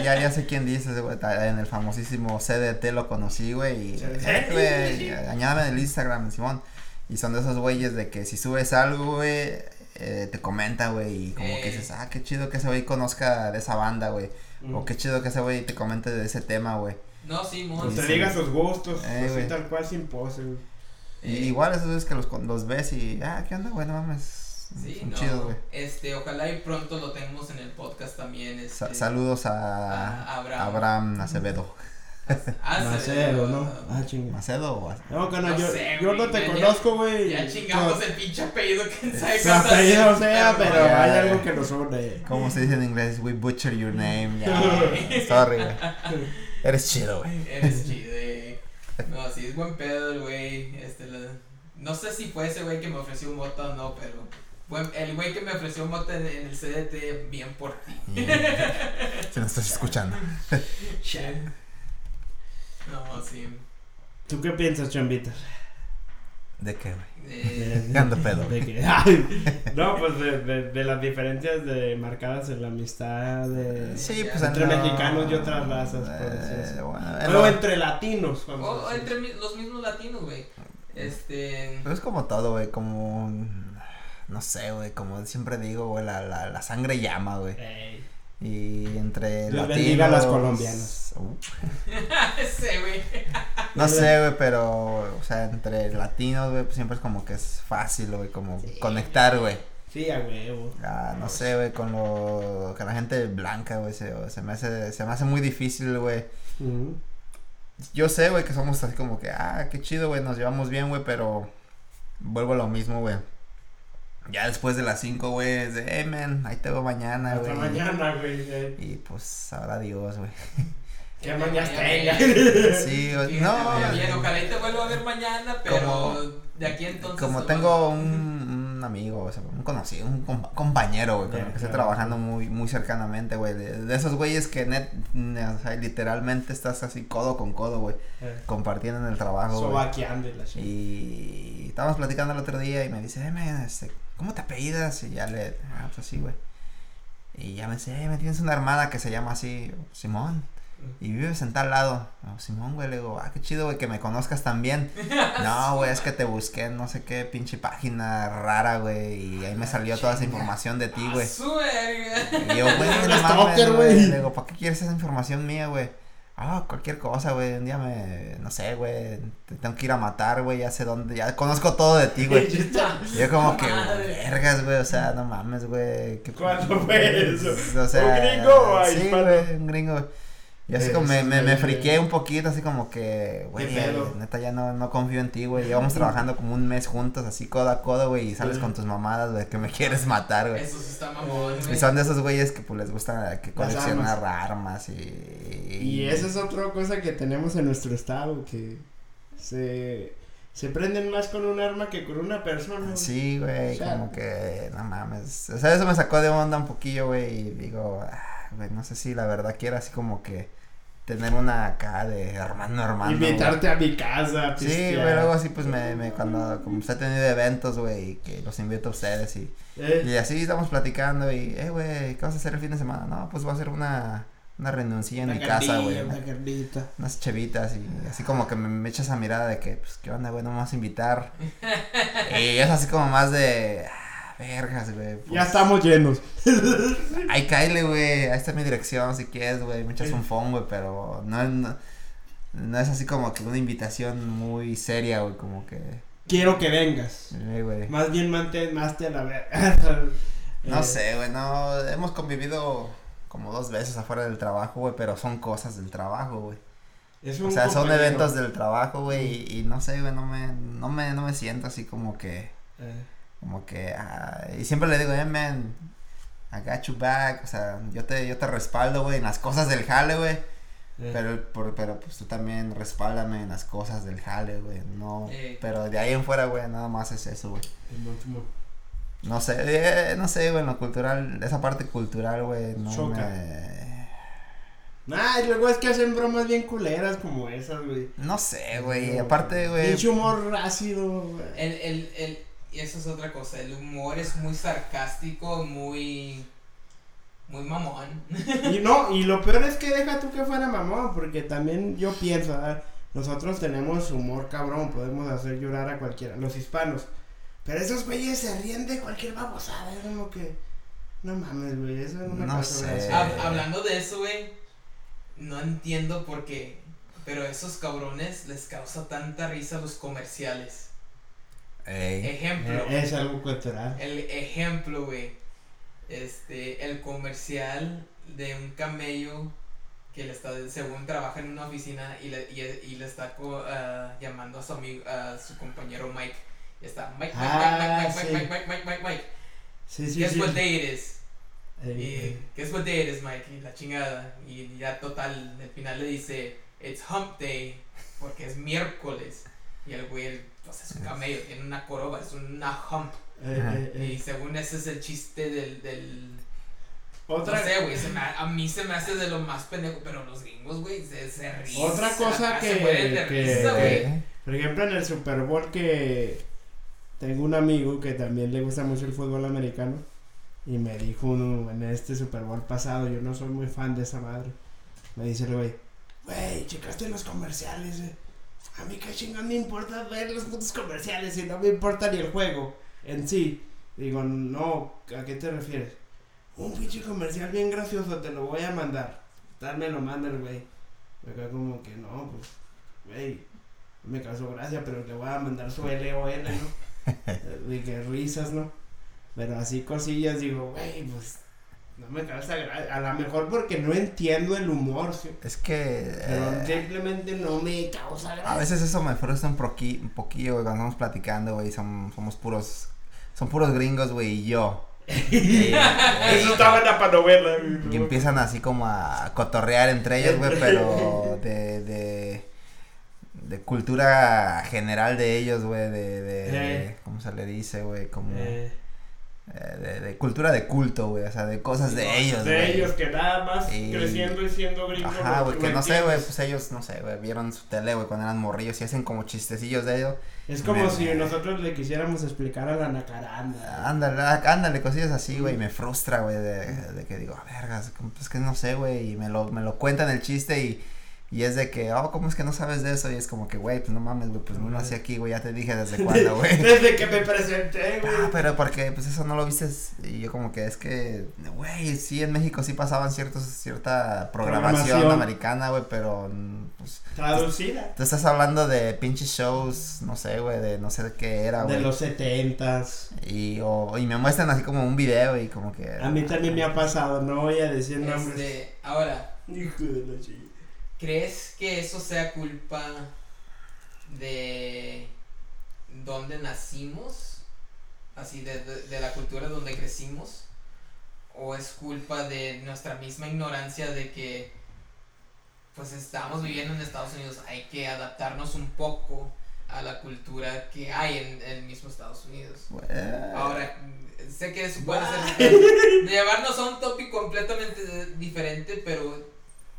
Ya, ya sé quién dices, güey. En el famosísimo CDT lo conocí, güey. Y, eh, güey, añádame en el Instagram, Simón. Y son de esos güeyes de que si subes algo, güey, eh, te comenta, güey. Y como que dices, ah, qué chido que ese güey conozca de esa banda, güey. O qué chido que ese güey te comente de ese tema, güey. No, sí, mon. Pues te diga sus gustos, eh, así tal cual sin pose, güey. igual esos es que los, los ves y, ah, ¿qué onda, güey? No mames. Sí, son no, chidos, güey. Este, ojalá y pronto lo tengamos en el podcast también. Este, saludos a, a Abraham. Abraham Acevedo. (laughs) Macedo, ¿no? Ah, chinga. ¿Macedo o No, no, yo, yo no te conozco, güey. Ya chingamos el pinche apellido que sabe El apellido sea, pero hay algo que nos une. Como se dice en inglés, we butcher your name. Ya, (laughs) sorry, güey. (laughs) Eres chido, güey. Eres chido, güey. No, sí, es buen pedo el güey. Este, no sé si fue ese güey que me ofreció un moto o no, pero. El güey que me ofreció un moto en, el CDT, bien por ti. Se nos estás escuchando. No, sí. ¿Tú qué piensas, Chambita? ¿De qué, güey? ¿De ando pedo? ¿De qué? no, pues de, de, de, las diferencias de marcadas en la amistad de, sí, pues entre mexicanos y otras razas, eh, bueno, Pero entre latinos. O, entre los mismos latinos, güey. Este. Pero es como todo, güey, como. No sé, güey, como siempre digo, güey, la, la, la sangre llama, güey. Y entre Dios latinos. a las colombianas. (laughs) Uh. sí, güey. no sé, güey, pero, o sea, entre latinos, güey, pues siempre es como que es fácil, güey, como conectar, güey. Sí, a huevo. Ah, no sé, güey, con lo, con la gente blanca, güey, se, se me hace, se me hace muy difícil, güey. Yo sé, güey, que somos así como que, ah, qué chido, güey, nos llevamos bien, güey, pero vuelvo a lo mismo, güey ya después de las 5, güey, es de, hey, man, ahí te veo mañana, güey. Hasta mañana, güey. Y pues, ahora Dios, güey. Que mañana tenga. Sí, (laughs) güey, no. Bien, ojalá y te vuelvo a ver mañana, pero de aquí entonces. Como tengo un, un amigo, o sea, un conocido, un compañero, güey, con el que estoy trabajando muy, muy cercanamente, güey. De, esos güeyes que net, o sea, literalmente estás así codo con codo, güey. Eh. Compartiendo en el trabajo. Sobaqueando y la Y estábamos platicando el otro día y me dice, eh, man, este ¿cómo te apellidas? Y ya le, ah, pues así, güey. Y ya me dice, eh, me tienes una hermana que se llama así, Simón. Y vives en tal lado. Simón, güey, le digo, ah, qué chido, güey, que me conozcas también. (laughs) no, güey, es que te busqué en no sé qué pinche página rara, güey. Y ahí me salió toda esa información de ti, güey. Y yo, güey, (laughs) no mames, güey. Le digo, ¿para qué quieres esa información mía, güey? Ah, cualquier cosa, güey. Un día me, no sé, güey, te tengo que ir a matar, güey, ya sé dónde, ya conozco todo de ti, güey. (laughs) yo como que, vergas, güey, o sea, no mames, güey. ¿Cuándo fue eso? O sea, ¿Un gringo Sí, güey, un gringo, y así como me, me, me friqué un poquito, así como que, güey, neta ya no, no confío en ti, güey. Llevamos trabajando como un mes juntos, así codo a codo, güey, y sales con tus mamadas, güey, que me quieres matar, güey. Eso sí está mamón, güey. Y son de esos güeyes que pues les gusta que coleccionar armas. y... Y esa es otra cosa que tenemos en nuestro estado, que se... Se prenden más con un arma que con una persona. Sí, güey, como que, no mames. O sea, eso me sacó de onda un poquillo, güey, y digo, ah, no sé si la verdad quiero así como que tener una acá de hermano hermano. Invitarte a mi casa. Sí, güey, luego así pues me, me cuando como usted ha tenido eventos, güey, que los invito a ustedes y, eh. y así estamos platicando y, eh, güey, ¿qué vas a hacer el fin de semana? No, pues voy a hacer una, una renuncia en mi casa, güey. Una carnita. Unas chevitas y así como que me, me echa esa mirada de que, pues, ¿qué onda, güey? No me vas a invitar. (laughs) y es así como más de vergas, güey. ya pues. estamos llenos. Ay, cáile, güey. Ahí está mi dirección si quieres, güey. Me echas un phone, güey, pero no, no, no, es así como que una invitación muy seria, güey, como que. Quiero que vengas. Güey. Más bien mantén más te la ver. (laughs) no eh. sé, güey, no. Hemos convivido como dos veces afuera del trabajo, güey, pero son cosas del trabajo, güey. o sea, son eventos del trabajo, güey, y, y, no sé, güey, no me, no me, no me siento así como que. Eh como que, ah, y siempre le digo, eh, man, I got you back, o sea, yo te, yo te respaldo, güey, en las cosas del jale, güey. Pero, por, pero pues tú también respáldame en las cosas del jale, güey, no, pero de ahí en fuera, güey, nada más es eso, güey. No sé, eh, no sé, güey, en lo cultural, esa parte cultural, güey, no Choca. me... Nah, y luego es que hacen bromas bien culeras como esas, güey. No sé, güey, aparte, güey. Pinche humor ácido, güey. El, el, el, y eso es otra cosa, el humor es muy sarcástico, muy muy mamón. Y no, y lo peor es que deja tú que fuera mamón, porque también yo pienso, ah, nosotros tenemos humor cabrón, podemos hacer llorar a cualquiera, los hispanos. Pero esos güeyes se ríen de cualquier babosada, es como que no mames, güey, eso es una no sé. hablando de eso, güey, no entiendo por qué, pero a esos cabrones les causa tanta risa los comerciales. Ejemplo. Eh, es, algo cultural. El ejemplo, güey. Este, el comercial de un camello que le está, según trabaja en una oficina y le, y, y le está uh, llamando a su amigo, a su compañero Mike. Y está Mike, Mike, ah, Mike, Mike, sí. Mike, Mike, Mike, Mike, Mike, Sí, sí, Guess sí. what day it is. Ey, y ey. guess what day it is, Mike. Y la chingada. Y ya total, al final le dice, it's hump day, porque es miércoles. Y el güey, pues es un camello, tiene una coroba, es una hump. Eh, eh, y eh. según ese es el chiste del. del otra no sé, güey, a mí se me hace de lo más pendejo, pero los gringos, güey, se, se ríen. Otra cosa que, que por ejemplo, en el Super Bowl que tengo un amigo que también le gusta mucho el fútbol americano y me dijo en este Super Bowl pasado, yo no soy muy fan de esa madre, me dice el güey, güey, checaste los comerciales, eh? A mí qué chingón me importa ver los putos comerciales y no me importa ni el juego en sí. Digo, no, ¿a qué te refieres? Un pinche comercial bien gracioso, te lo voy a mandar. Tal me lo manda el güey. Me quedo como que no, pues, güey, me causó gracia, pero te voy a mandar su LOL, ¿no? (laughs) De que risas, ¿no? Pero así cosillas, digo, güey, pues no me causa gracia. A lo mejor porque no entiendo el humor. ¿sí? Es que. Pero eh, simplemente no me causa gracia. A veces eso me frustra un, un poquillo, güey, cuando estamos platicando, güey. somos puros. Son puros gringos, güey, y yo. (laughs) Eso está buena para novela. Y empiezan así como a cotorrear entre ellos, güey, pero (laughs) de, de, de cultura general de ellos, güey, de, de, ¿cómo se le dice, güey? Como... Eh. Eh, de, cultura de culto, güey, o sea, de cosas de ellos, De ellos, que nada más creciendo y siendo gringos. Ajá, güey, que no sé, güey, pues ellos, no sé, güey, vieron su tele, güey, cuando eran morrillos y hacen como chistecillos de ellos. Es como si nosotros le quisiéramos explicar a la nacaranda. Ándale, ándale, cosillas así, güey, me frustra, güey, de, de, que digo, vergas, pues que no sé, güey, y me lo, me lo cuentan el chiste y Y es de que, oh, ¿cómo es que no sabes de eso? Y es como que, güey, pues no mames, güey, pues no nací aquí, güey, ya te dije desde (laughs) cuándo, güey. Desde que me presenté, güey. Ah, pero porque, pues eso no lo viste. Y yo como que es que, güey, sí, en México sí pasaban ciertos, cierta programación, Programación. americana, güey, pero, pues, Traducida. tú estás hablando de pinches shows, no sé, güey, de no sé de qué era, De güey. los setentas. Y, o, y me muestran así como un video y como que... A mí también me ha pasado, no voy a decir nombres. Este, ahora, Hijo de la chica. ¿Crees que eso sea culpa de dónde nacimos? Así, de, de, de la cultura donde crecimos. ¿O es culpa de nuestra misma ignorancia de que pues estamos viviendo en Estados Unidos? Hay que adaptarnos un poco a la cultura que hay en, en el mismo Estados Unidos. Ahora, sé que eso puede ser de llevarnos a un tópico completamente diferente, pero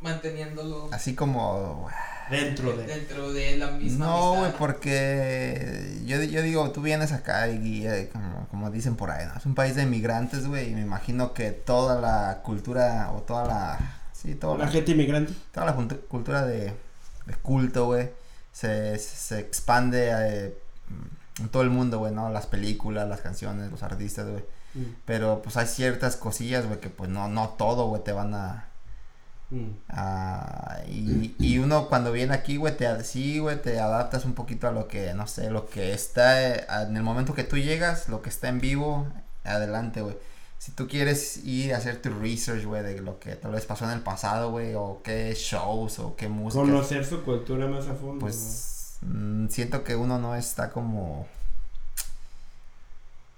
manteniéndolo Así como... Dentro de. dentro de la misma No, güey, porque yo, yo digo, tú vienes acá y, eh, como, como dicen por ahí, ¿no? Es un país de inmigrantes, güey, y me imagino que toda la cultura o toda la... Sí, toda La la, gente inmigrante. toda la cultu- cultura de, de culto, güey, se, se expande eh, en todo el mundo, güey, ¿no? Las películas, las canciones, los artistas, güey. Mm, Pero pues hay ciertas cosillas, güey, que pues no, no todo, güey, te van a... mm. Ah, y, y uno cuando viene aquí, güey, te, sí, güey, te adaptas un poquito a lo que, no sé, lo que está eh, en el momento que tú llegas, lo que está en vivo, adelante, güey. Si tú quieres ir a hacer tu research, güey, de lo que tal vez pasó en el pasado, güey, o qué shows, o qué música, Conocer su cultura más a fondo. pues mm, siento que uno no está como,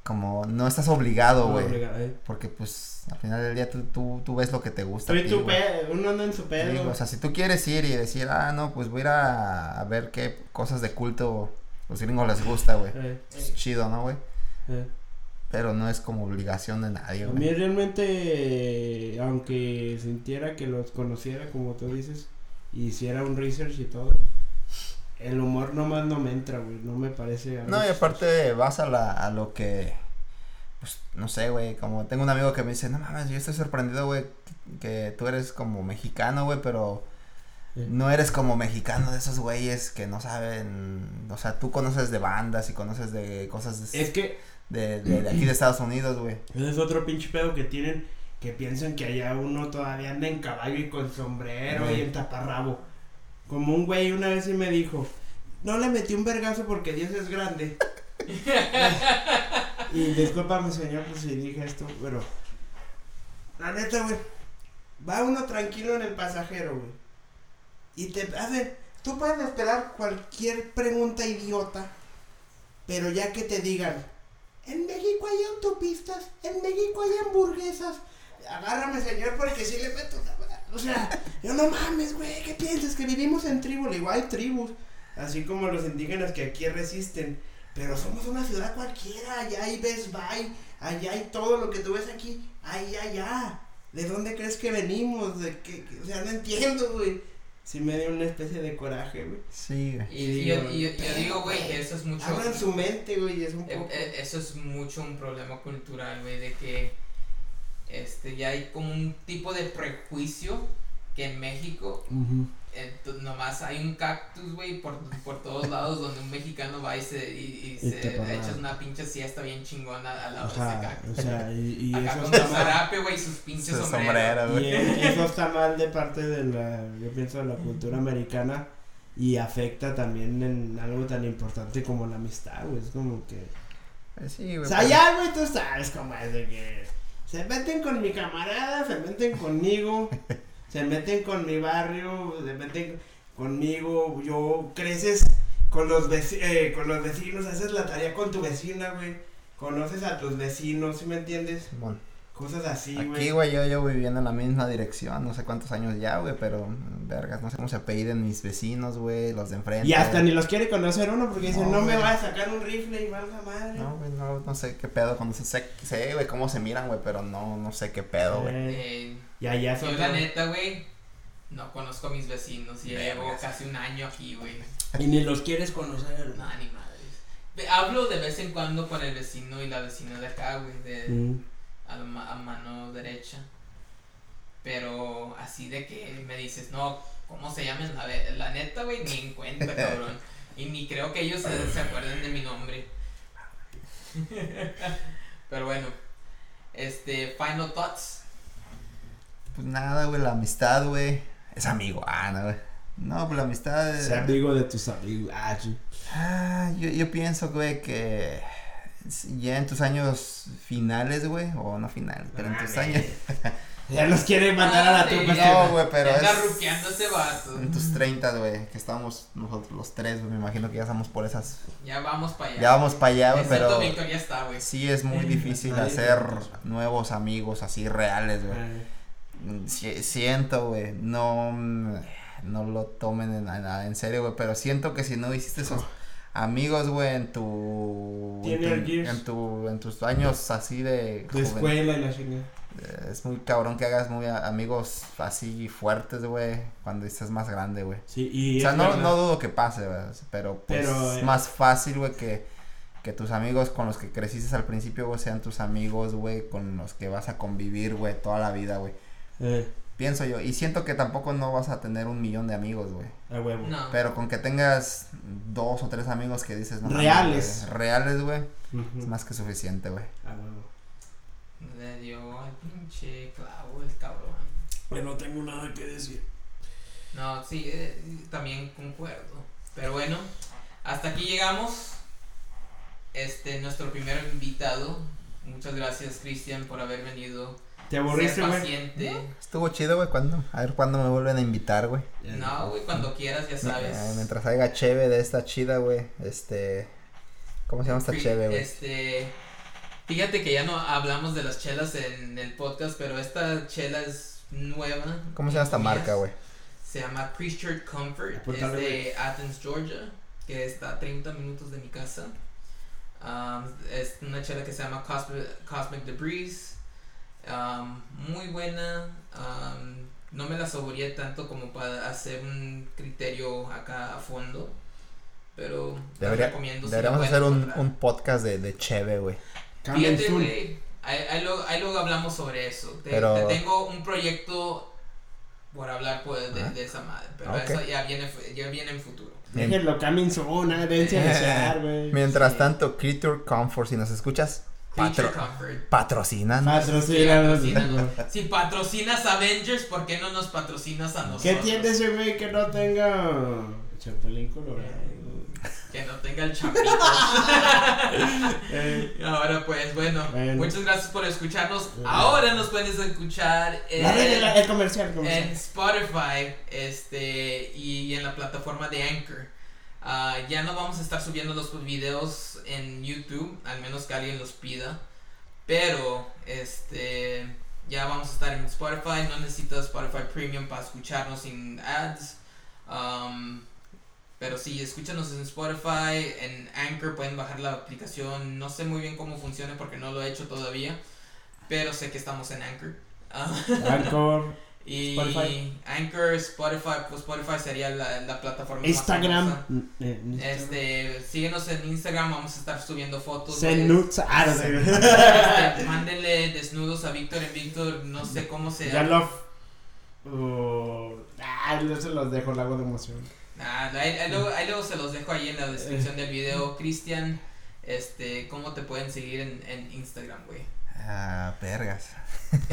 como, no estás obligado, güey. eh. Porque pues al final del día tú, tú, tú ves lo que te gusta. ti, tu pedo, uno anda en su pedo. o sea, si tú quieres ir y decir, ah, no, pues voy a ir a, ver qué cosas de culto los gringos les gusta, güey. Eh, Es chido, ¿no, güey? eh. Pero no es como obligación de nadie, A mí realmente, aunque sintiera que los conociera, como tú dices, y hiciera un research y todo, el humor nomás no me entra, güey, no me parece... No, y aparte vas a, la, a lo que, pues, no sé, güey, como tengo un amigo que me dice, no mames, yo estoy sorprendido, güey, que tú eres como mexicano, güey, pero Sí. no eres como mexicano de esos güeyes que no saben, o sea, tú conoces de bandas y conoces de cosas de, Es que de, de- de aquí de Estados Unidos, güey. (clears throat) ese es otro pinche pedo que tienen, que piensan que allá uno todavía anda en caballo y con sombrero y en taparrabo. Como un güey una vez sí me dijo, no le metí un vergazo porque Dios es grande. (laughs) (laughs) y discúlpame señor pues si dije esto, pero la neta, güey, va uno tranquilo en el pasajero, güey. Y te hacen, tú puedes esperar cualquier pregunta idiota, pero ya que te digan, en México hay autopistas, en México hay hamburguesas, agárrame señor porque si le meto. O sea, yo no mames, güey, ¿qué piensas? Que vivimos en tribu, digo, hay tribus, así como los indígenas que aquí resisten, pero somos una ciudad cualquiera, allá hay Best Buy, allá hay todo lo que tú ves aquí, allá, allá. ¿De dónde crees que venimos? ¿De qué? O sea, no entiendo, güey. Sí me dio una especie de coraje, güey. Sí, güey. Y, y yo, y yo- yo digo, güey, que eso es mucho... Abran su mente, güey, es un Eh, poco... eh, eso es mucho un problema cultural, güey, de que este ya hay como un tipo de prejuicio que en México eh, nomás hay un cactus, güey, por, por todos lados donde un mexicano va y se, y, y Y se echa una pinche siesta bien chingona al lado de ese Ajá, cactus. o sea, y, y Acá eso con está su mal. zarape, güey, y sus pinches Su sombreros. sombrero, Y eso está mal de parte de la, yo pienso, de la cultura americana y afecta también en algo tan importante como la amistad, güey. Es como que... Pues sí, O güey. sea, pues- ya, güey, tú sabes cómo es de que se meten con mi camarada, se meten conmigo, se meten con mi barrio, se meten conmigo, yo creces con los, eh, con los vecinos, haces la tarea con tu vecina, güey, conoces a tus vecinos, ¿sí me entiendes? Simón. Cosas así, Aquí, güey. güey, yo llevo viviendo en la misma dirección, no sé cuántos años ya, güey, pero, vergas, no sé cómo se apelliden mis vecinos, güey, los de enfrente. Y hasta ni los quiere conocer uno porque dicen, No, no, me güey. va a sacar un rifle y valga madre. No, güey, no, no sé qué pedo, cuando se, sé, sé, güey, cómo se miran, güey, pero no, no sé qué pedo, güey. Eh, Eh, y allá yo la neta, güey, no conozco a mis vecinos y ya llevo casi un año aquí, güey. Y ni los quieres conocer. No, ni madres. Hablo de vez en cuando con el vecino y la vecina de acá, güey, de Mm. A, la ma- a mano derecha. Pero así de que me dices, no, cómo se llaman, la, la neta, güey, ni en cuenta, (laughs) cabrón. Y ni creo que ellos se, se acuerden de mi nombre. (laughs) Pero bueno, este, final thoughts. Pues nada, güey, la amistad, güey. Es amigo, ah, no, güey. No, pues la amistad. Sé amigo de tus amigos. Ah. Ah, yo, yo pienso, güey, que ya en tus años finales, güey, o no finales, pero en tus años. (laughs) Ya los quiere mandar a la sí, tumba. ya. No, güey, pero es. ese vato. En tus 30, güey, que estábamos nosotros los tres, güey, me imagino que ya estamos por esas. Ya vamos para allá. Ya vamos para allá, güey, pero Víctor ya está, güey. sí es muy difícil hacer nuevos amigos así reales, güey. Si- siento, güey, no, no lo tomen en, en- en serio, güey, pero siento que si no hiciste esos amigos, güey, en tu, en tu, en tu, en tus años así de, De escuela y la chingada. eh, es muy cabrón que hagas muy a- amigos así fuertes, güey, cuando estés más grande, güey. Sí, y O sea, no, no dudo que pase, güey, pero pues Pero, es eh, más fácil, güey, que, que tus amigos con los que creciste al principio, güey, sean tus amigos, güey, con los que vas a convivir, güey, toda la vida, güey. Eh, Pienso yo, y siento que tampoco no vas a tener un millón de amigos, güey. a huevo. No. Pero con que tengas dos o tres amigos que dices, no Reales. güey, reales, güey, es más que suficiente, güey. A huevo. Le dio al pinche clavo el cabrón. Pues no tengo nada que decir. No, sí, eh, también concuerdo. Pero bueno, hasta aquí llegamos. Este, nuestro primer invitado. Muchas gracias, Cristian, por haber venido. ¿Te aburriste, güey? paciente. Estuvo chido, güey, ¿cuándo? A ver cuándo me vuelven a invitar, güey. No, güey, cuando quieras, ya sabes. Eh, mientras haya cheve de esta chida, güey, este... ¿Cómo se llama esta cheve, güey? Este, fíjate que ya no hablamos de las chelas en el podcast, pero esta chela es nueva. ¿Cómo se llama esta marca, güey? Se llama Christchurch Comfort. Es de Athens, Georgia, que está a 30 minutos de mi casa. Um, es una chela que se llama Cosmic, Cosmic Debris. Um, muy buena. um, no me la saboreé tanto como para hacer un criterio acá a fondo. Pero Debería- recomiendo. Deberíamos hacer un, un podcast de, de cheve, güey. Fíjate, güey. Ahí, ahí luego, ahí luego hablamos sobre eso. Te, Pero- te tengo un proyecto por hablar pues, de, Ah. de esa madre. Pero Ok. eso ya viene, ya viene en futuro. Déjenlo coming soon, ah, dense a (laughs) güey. Mientras Sí. tanto, Creature Comfort, si nos escuchas, patro. Patrocínanos. Patrocínanos. Si patrocinas Avengers, ¿por qué no nos patrocinas a nosotros? ¿Qué tiene ese güey que no tenga Chapulín Colorado? Que no tenga el chapito. Eh, (laughs) (laughs) Ahora pues, bueno, Bueno. muchas gracias por escucharnos. Bueno. Ahora nos puedes escuchar en, la red de la- el comercial, el en. Spotify este, y en la plataforma de Anchor. Ah, ya no vamos a estar subiendo los videos en YouTube, al menos que alguien los pida. Pero este ya vamos a estar en Spotify. No necesitas Spotify Premium para escucharnos sin ads. Um, pero sí, escúchanos en Spotify, en Anchor pueden bajar la aplicación. No sé muy bien cómo funciona porque no lo he hecho todavía. Pero sé que estamos en Anchor. Ah, Anchor, y Spotify. Anchor, Spotify, pues Spotify sería la, la plataforma más Instagram. famosa. eh, Instagram. Este, síguenos en Instagram, vamos a estar subiendo fotos. Send de- nudes. Ah, no sé. (laughs) Este, mándenle desnudos a Víctor en Víctor, no sé cómo se Ya lo. Uh, ah, yo se los dejo, lago de emoción. Ah, ahí, ahí luego, ahí luego se los dejo ahí en la descripción del video. Cristian, este, ¿cómo te pueden seguir en, en Instagram, güey? Ah, vergas. (laughs)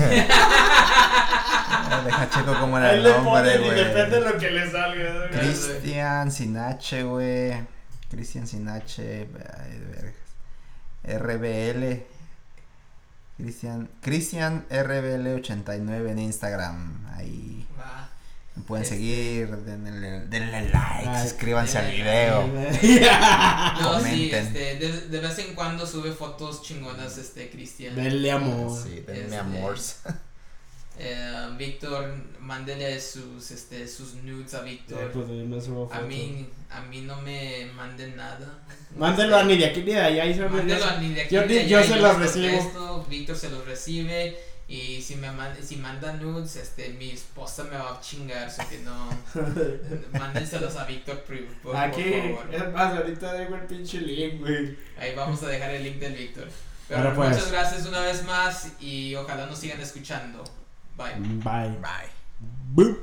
Deja checo como era el nombre, güey. depende de lo que le salga. Cristian Sinache, güey. Cristian Sinache, vergas. RBL. Cristian, Cristian RBL89 en Instagram. Ahí pueden Este- seguir, denle, denle like, suscríbanse al denle video. (laughs) (laughs) No, sí, Comenten. este, de, de vez en cuando sube fotos chingonas, este, Cristian. Denle amor. Sí, denme Este, amors. (laughs) Eh, Víctor, mándele sus, este, sus nudes a Eh, Víctor. pues, no subo A mí, a mí no me manden nada. Mándelo a ni de aquí ni de allá. Mándelo a ni de aquí Yo ni ni- de allá, yo se los recibo. Víctor se los recibe. Y si me man- si manda nudes, este, mi esposa me va a chingar, así que no. (laughs) Mándenselos a Víctor, por, por, Aquí, por favor. es más, ahorita dejo el pinche link, güey. Ahí vamos a dejar el link del Víctor. Pero Ahora pues. muchas gracias una vez más y ojalá nos sigan escuchando. Bye. Bye. Bye. Boop.